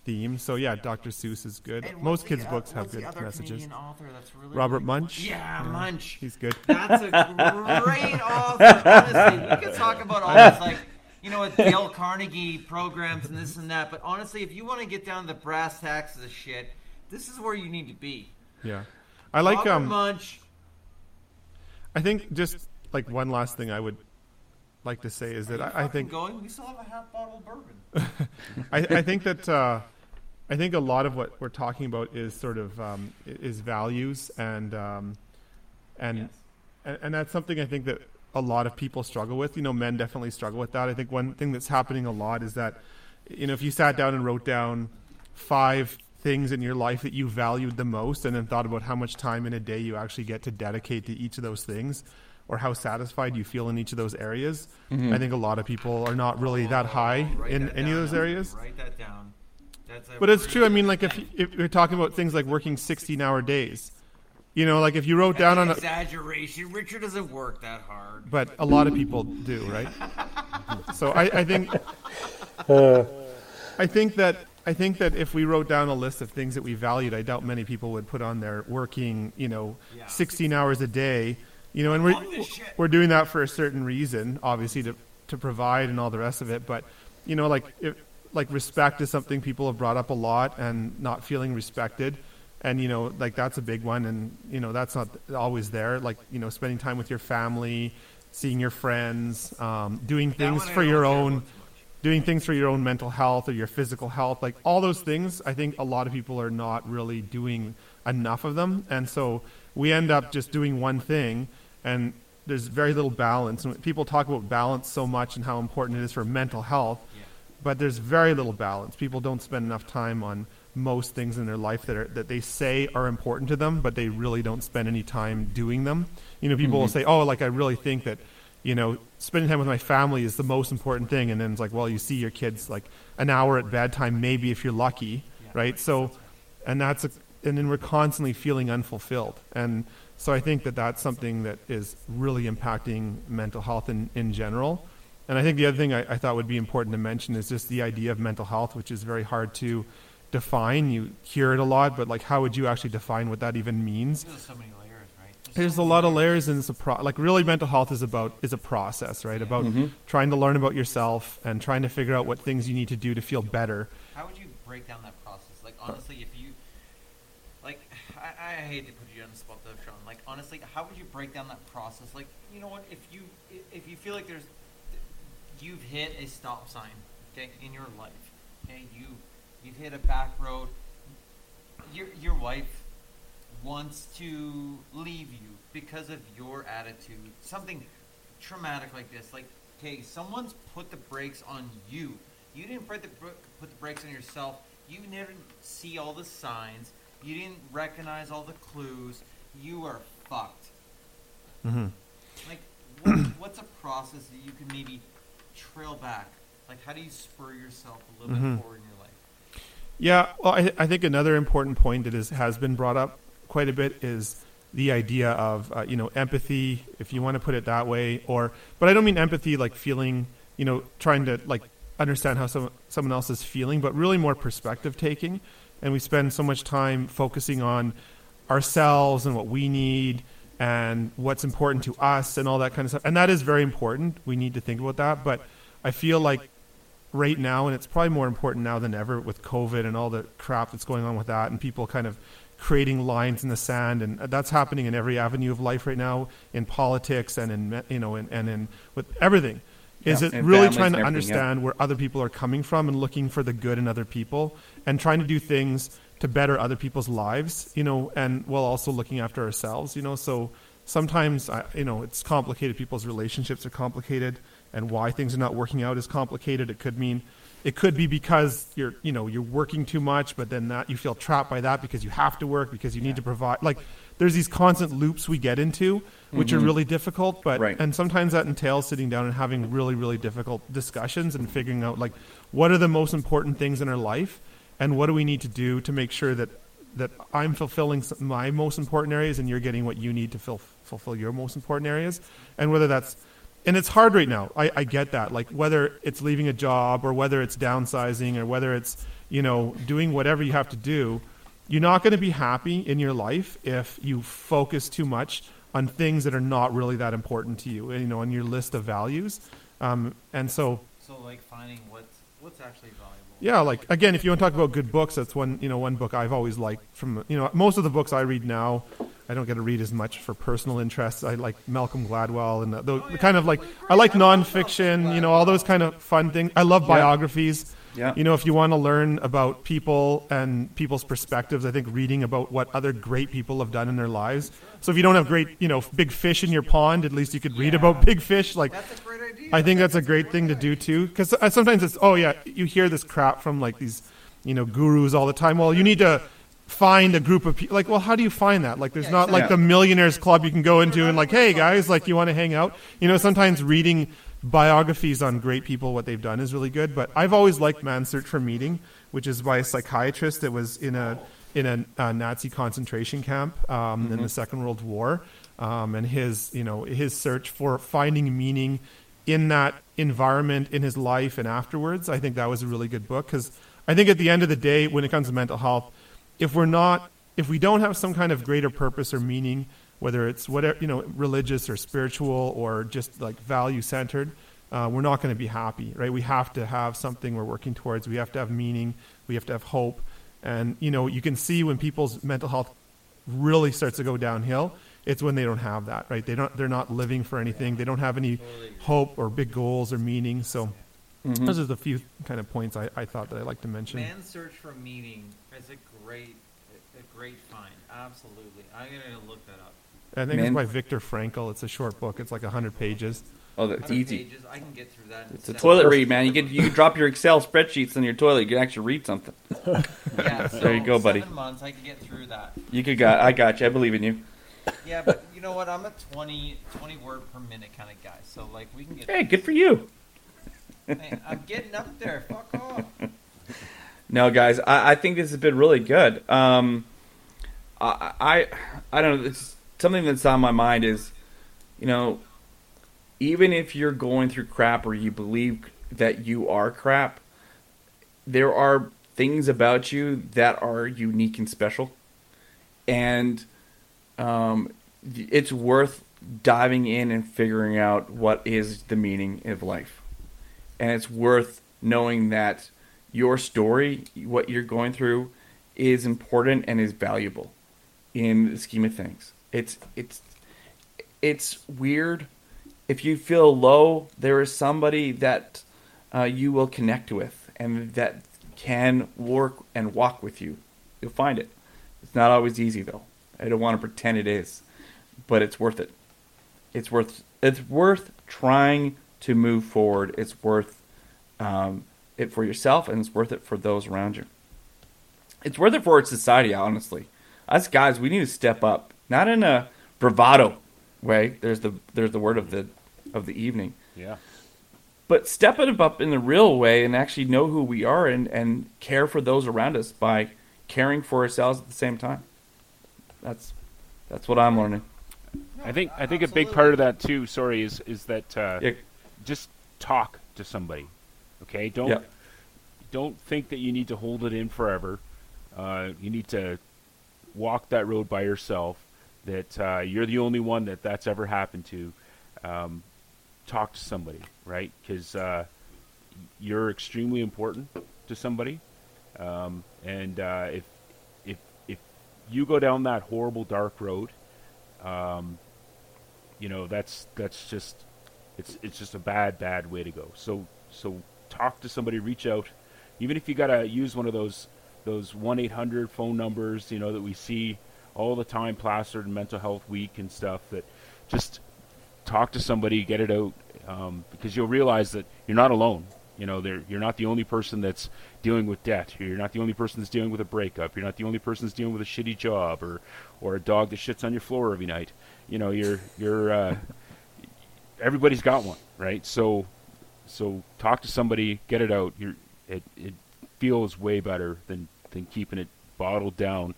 S4: theme. So yeah, Dr. Seuss is good. Most
S6: the,
S4: kids'
S6: uh,
S4: books have good messages.
S6: Canadian author that's really
S4: Robert
S6: really-
S4: Munsch.
S6: Yeah, Munsch.
S4: He's good.
S6: That's a great (laughs) author. Honestly, we could talk about all this, like you know, with Dale Carnegie programs and this and that. But honestly, if you want to get down to the brass tacks of the shit, this is where you need to be.
S4: Yeah, I like
S6: Robert
S4: um.
S6: Munsch
S4: I think just like one last thing I would like to say is that I, I think
S6: going. We still have a half bottle of bourbon. (laughs)
S4: I, I think that uh, I think a lot of what we're talking about is sort of um, is values and um, and,
S6: Yes.
S4: and and that's something I think that a lot of people struggle with. You know, men definitely struggle with that. I think one thing that's happening a lot is that you know if you sat down and wrote down five things in your life that you valued the most and then thought about how much time in a day you actually get to dedicate to each of those things or how satisfied you feel in each of those areas i think a lot of people are not really that high
S6: Write
S4: in
S6: that
S4: any of those areas
S6: Write that down. That's a
S4: but it's true. I mean, like if if you're talking about things like working 16 hour days, you know, like if you wrote down on
S6: That's
S4: a,
S6: an exaggeration. Richard doesn't work that hard.
S4: but a lot of people do, right? (laughs) So I, I think, uh. I think that I think that if we wrote down a list of things that we valued, I doubt many people would put on there working, you know,
S6: Yeah.
S4: 16 hours a day, you know, and we're
S6: love this shit.
S4: we're doing that for a certain reason, obviously to to provide and all the rest of it, but you know, like if, like respect is something people have brought up a lot, and not feeling respected. And you know, like that's a big one, and you know that's not always there. Like you know, spending time with your family, seeing your friends, um, doing things for your own,
S6: about so much.
S4: doing things for your own mental health or your physical health, like all those things, I think a lot of people are not really doing enough of them. And so we end up just doing one thing and there's very little balance. And people talk about balance so much and how important it is for mental health. But there's very little balance. People don't spend enough time on most things in their life that are that they say are important to them, but they really don't spend any time doing them. You know, people will mm-hmm. say, "Oh, like I really think that, you know, spending time with my family is the most important thing," and then it's like, "Well, you see your kids like an hour at bedtime, maybe if you're lucky, right?" So, and that's a, and then we're constantly feeling unfulfilled, and so I think that that's something that is really impacting mental health in in general. And I think the other thing I, I thought would be important to mention is just the idea of mental health, which is very hard to define. You hear it a lot, but like, how would you actually define what that even means?
S6: There's so many layers, right?
S4: There's a lot of layers, and it's a pro- like really mental health is about is a process, right? About mm-hmm. trying to learn about yourself and trying to figure out what things you need to do to feel better.
S6: How would you break down that process? Like uh. honestly, if you like, I, I hate to put you on the spot though, Sean. Like honestly, how would you break down that process? Like you know what? If you if you feel like there's you've hit a stop sign, okay, in your life, okay, you you've hit a back road. Your your wife wants to leave you because of your attitude. Something traumatic like this. Like, okay, someone's put the brakes on you. You didn't put the put the brakes on yourself. You didn't see all the signs. You didn't recognize all the clues. You are fucked.
S4: Mm-hmm.
S6: Like, what, what's a process that you can maybe trail back? Like, how do you spur yourself a little
S4: Mhm.
S6: bit forward in your life?
S4: Yeah, well, I, I think another important point that is, has been brought up quite a bit is the idea of uh, you know empathy, if you want to put it that way, or but I don't mean empathy like feeling, you know, trying to like understand how some, someone else is feeling, but really more perspective taking. And we spend so much time focusing on ourselves and what we need and what's important to us and all that kind of stuff. And that is very important. We need to think about that. But I feel like right now, and it's probably more important now than ever with COVID and all the crap that's going on with that, and people kind of creating lines in the sand, and that's happening in every avenue of life right now, in politics and in you know, and, and in with everything. Is
S1: Yeah,
S4: it really trying to
S1: and everything, yeah.
S4: understand where other people are coming from and looking for the good in other people, and trying to do things to better other people's lives, you know, and while also looking after ourselves, you know. So sometimes, I, you know, it's complicated. People's relationships are complicated, and why things are not working out is complicated. It could mean, it could be because you're, you know, you're working too much, but then that you feel trapped by that because you have to work because you need to provide. Like, there's these constant loops we get into, which are mm-hmm. really difficult. But
S1: Right.
S4: and sometimes that entails sitting down and having really, really difficult discussions and figuring out like what are the most important things in our life, and what do we need to do to make sure that that I'm fulfilling my most important areas and you're getting what you need to fill, fulfill your most important areas, and whether that's and it's hard right now. I, I get that. Like whether it's leaving a job or whether it's downsizing or whether it's you know doing whatever you have to do, you're not going to be happy in your life if you focus too much on things that are not really that important to you. You know, on your list of values, um, and so
S6: So, like, finding what's what's actually valuable.
S4: Yeah, like again, if you want to talk about good books, that's one you know one book I've always liked from you know most of the books I read now I don't get to read as much for personal interests. I like Malcolm Gladwell and the, the, the kind of like I like nonfiction, you know, all those kind of fun things. I love biographies.
S1: Yeah.
S4: You know, if you want to learn about people and people's perspectives, I think reading about what other great people have done in their lives. So if you don't have great, you know, big fish in your pond, at least you could read about big fish. Like,
S6: That's a great idea.
S4: I think that's a great thing to do too. Because sometimes it's, oh yeah, you hear this crap from like these, you know, gurus all the time. Well, you need to find a group of people. Like, well, how do you find that? Like, there's not like the millionaires club you can go into and like, hey guys, like, you want to hang out? You know, sometimes reading biographies on great people, what they've done is really good. But I've always liked Man's Search for Meaning, which is by a psychiatrist that was in a in a, uh Nazi concentration camp um, in the Second World War, um, and his you know his search for finding meaning in that environment in his life and afterwards. I think that was a really good book because I think at the end of the day, when it comes to mental health, if we're not if we don't have some kind of greater purpose or meaning whether it's whatever you know religious or spiritual or just like value centered uh, we're not going to be happy right? We have to have something we're working towards. We have to have meaning. We have to have hope. And you know you can see when people's mental health really starts to go downhill it's when they don't have that right they don't they're not living for anything they don't have any hope or big goals or meaning so mm-hmm. those are the few kind of points I, I thought that I'd like to mention.
S6: Man's Search for Meaning is a great, a great find. Absolutely. I'm gonna look that up.
S4: I think
S1: Man-
S4: it's by Viktor Frankl. It's a short book. It's like 100 pages.
S1: Oh, that's easy.
S6: Pages. I can get through that.
S1: It's a toilet read, man. You can you can drop your Excel spreadsheets in your toilet. You can actually read something. (laughs)
S6: Yeah,
S1: There you go, buddy.
S6: Seven months, I can get through that.
S1: You could got. I got you. I believe in you.
S6: Yeah, but you know what? I'm a 20, 20 word per minute kind of guy. So like we can get.
S1: Hey, good for you.
S6: Man, I'm getting up there. Fuck off.
S1: No, guys, I, I think this has been really good. Um, I, I, I don't know. It's something that's on my mind is, you know, even if you're going through crap or you believe that you are crap, there are things about you that are unique and special, and um, it's worth diving in and figuring out what is the meaning of life, and it's worth knowing that your story, what you're going through, is important and is valuable in the scheme of things. It's it's it's weird. If you feel low, there is somebody that uh, you will connect with and that can work and walk with you. You'll find it. It's not always easy though. I don't want to pretend it is, but it's worth it. It's worth it's worth trying to move forward. It's worth um, it for yourself, and it's worth it for those around you. It's worth it for our society, honestly. Us guys, we need to step up, not in a bravado way. There's the there's the word of the of the evening,
S5: Yeah.
S1: but step it up in the real way and actually know who we are and and care for those around us by caring for ourselves at the same time. That's that's what I'm learning.
S5: I think I think a big part of that too. Sorry, is is that uh,
S1: Yeah.
S5: just talk to somebody. Okay, don't
S1: Yeah.
S5: don't think that you need to hold it in forever. Uh, you need to walk that road by yourself. That uh, you're the only one that that's ever happened to. Um, talk to somebody, right? Because uh, you're extremely important to somebody, um, and uh, if you go down that horrible dark road, um, you know that's that's just it's it's just a bad bad way to go. So so talk to somebody, reach out, even if you gotta use one of those those one eight hundred phone numbers, you know that we see all the time plastered in Mental Health Week and stuff. That just talk to somebody, get it out, um, because you'll realize that you're not alone. You know, you're not the only person that's dealing with debt. You're not the only person that's dealing with a breakup. You're not the only person that's dealing with a shitty job or, or a dog that shits on your floor every night. You know, you're you're uh, everybody's got one, right? So so talk to somebody, get it out. You're, it it feels way better than than keeping it bottled down.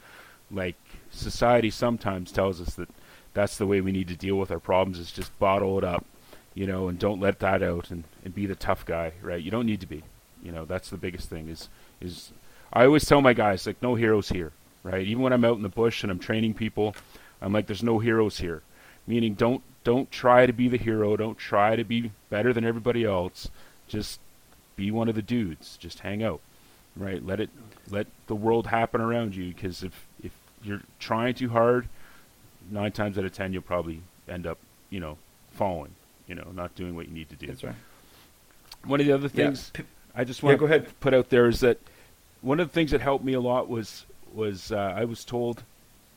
S5: Like society sometimes tells us that that's the way we need to deal with our problems is just bottle it up, you know, and don't let that out and, and be the tough guy, right? You don't need to be. You know, that's the biggest thing is is I always tell my guys like no heroes here, right? Even when I'm out in the bush and I'm training people, I'm like there's no heroes here. Meaning don't don't try to be the hero, don't try to be better than everybody else. Just be one of the dudes. Just hang out. Right? Let it let the world happen around you because if if you're trying too hard, nine times out of ten you'll probably end up, you know, falling. You know, not doing what you need to do.
S1: That's right.
S5: One of the other
S1: Yeah.
S5: things
S1: P-
S5: I just
S1: Yeah,
S5: want
S1: go ahead.
S5: to put out there is that one of the things that helped me a lot was was uh, I was told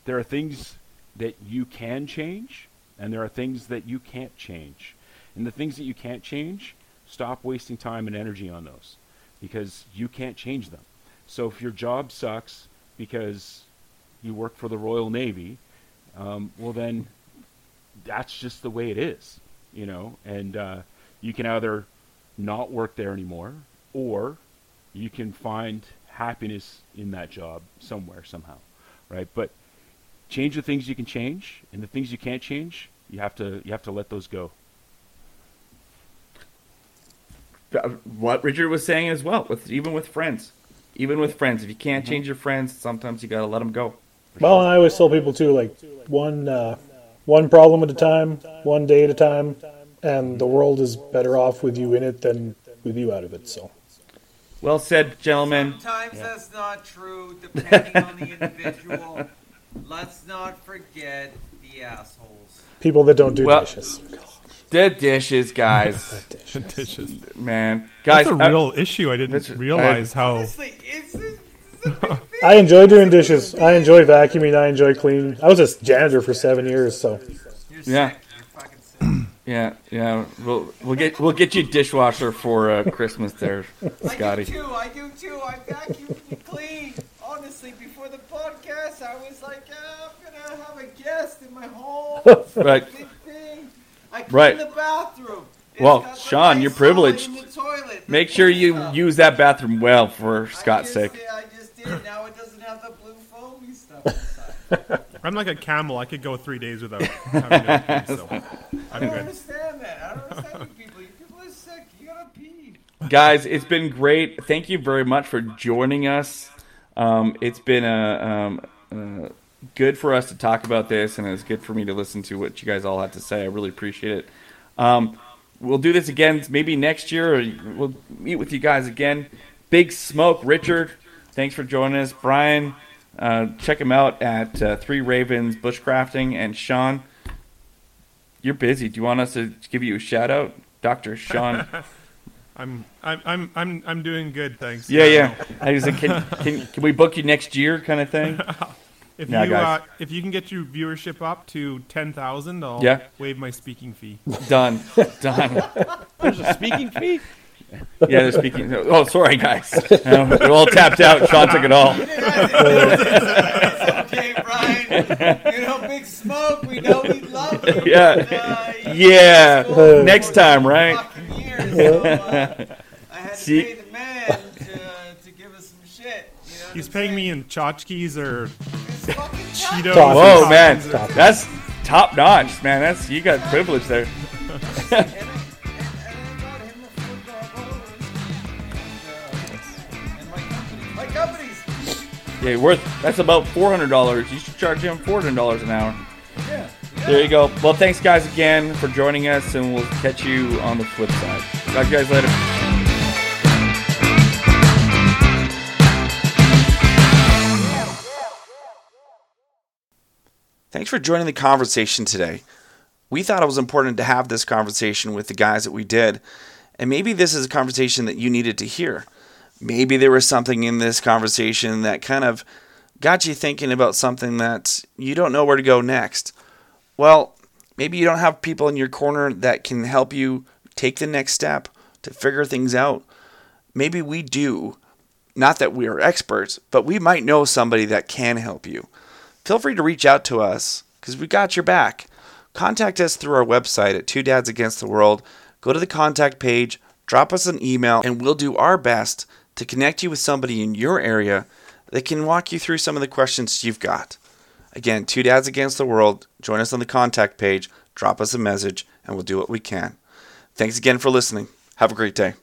S5: there are things that you can change and there are things that you can't change. And the things that you can't change, stop wasting time and energy on those because you can't change them. So if your job sucks because you work for the Royal Navy, um, well then that's just the way it is, you know. And uh, you can either not work there anymore, or you can find happiness in that job somewhere somehow, right? But change the things you can change, and the things you can't change, you have to you have to let those go.
S1: Uh, What Richard was saying as well, with even with friends, even with friends, if you can't change your friends, sometimes you gotta let them go.
S3: Well, and I always tell people too, like one uh, one problem at a time, one day at a time, and the world is better off with you in it than with you out of it. So
S1: Well said, gentlemen.
S6: Sometimes that's not true, depending on the individual. Let's not forget the assholes.
S3: people that don't do
S1: Well-
S3: dishes,
S1: The dishes, guys. (laughs)
S4: the Dishes.
S1: Man, guys,
S4: That's a real issue. I didn't
S1: That's-
S4: realize how.
S6: Honestly, it's, it's, it's a big thing.
S3: I enjoy doing dishes. I enjoy vacuuming. I enjoy cleaning. I was a janitor for seven years, so
S1: Yeah.
S6: sick. You're fucking sick.
S1: yeah, yeah. We'll we'll get we'll get you a dishwasher for uh, Christmas, there, Scotty.
S6: I do too. I do too. I vacuum and clean. Honestly, before the podcast, I was like, uh, I'm gonna have a guest in my home. (laughs)
S1: Right.
S6: Big. I clean
S1: Right.
S6: the bathroom. It's
S1: Well, Sean,
S6: nice
S1: you're privileged.
S6: solid in the toilet, the
S1: Make sure you use that bathroom well for Scott's
S6: I
S1: sake.
S6: just, I just did. Now it doesn't have the blue foamy stuff inside. (laughs)
S4: I'm like a camel. I could go three days without having to pee, so (laughs)
S6: I
S4: I'm
S6: don't
S4: good.
S6: understand that. I don't understand you people. You people are sick. You gotta pee.
S1: Guys, it's been great. Thank you very much for joining us. Um, it's been a, um, uh, good for us to talk about this, and it's good for me to listen to what you guys all have to say. I really appreciate it. Um, we'll do this again maybe next year, or we'll meet with you guys again. Big Smoke, Richard, thanks for joining us. Brian, uh, check him out at uh, Three Ravens Bushcrafting, and Sean. You're busy. Do you want us to give you a shout out, Doctor Sean? (laughs)
S4: I'm I'm I'm I'm I'm doing good, thanks.
S1: Yeah, yeah. (laughs) I was like, can, can, can we book you next year, kind of thing? (laughs)
S4: If
S1: Yeah,
S4: you
S1: guys.
S4: uh, if you can get your viewership up to ten thousand, I'll
S1: Yeah.
S4: waive my speaking fee.
S1: Done, done.
S5: There's a speaking fee.
S1: Yeah, they're speaking. Oh, sorry, guys. Um, they're all tapped out. Sean took it all.
S6: it's okay, Brian. You know, big smoke. We know we love you.
S1: Yeah.
S6: but, uh,
S1: Yeah.
S6: know,
S1: Next time, right?
S6: years, so, uh, I had to
S1: See-
S6: pay the man to, to give us some shit. You know
S4: He's paying
S6: saying?
S4: me in tchotchkes or Cheetos.
S3: Top.
S1: Whoa, man,
S4: tacos
S1: that's top notch, man. That's you got privilege there. (laughs) Yeah, worth. That's about four hundred dollars. You should charge him four hundred dollars an hour.
S6: Yeah.
S1: There you go. Well, thanks guys again for joining us, and we'll catch you on the flip side. Talk to you guys later.
S7: Thanks for joining the conversation today. We thought it was important to have this conversation with the guys that we did, and maybe this is a conversation that you needed to hear. Maybe there was something in this conversation that kind of got you thinking about something that you don't know where to go next. Well, maybe you don't have people in your corner that can help you take the next step to figure things out. Maybe we do. Not that we are experts, but we might know somebody that can help you feel free to reach out to us because we got your back. Contact us through our website at Two Dads Against the World. Go to the contact page, drop us an email, and we'll do our best to connect you with somebody in your area that can walk you through some of the questions you've got. Again, Two Dads Against the World. Join us on the contact page, drop us a message, and we'll do what we can. Thanks again for listening. Have a great day.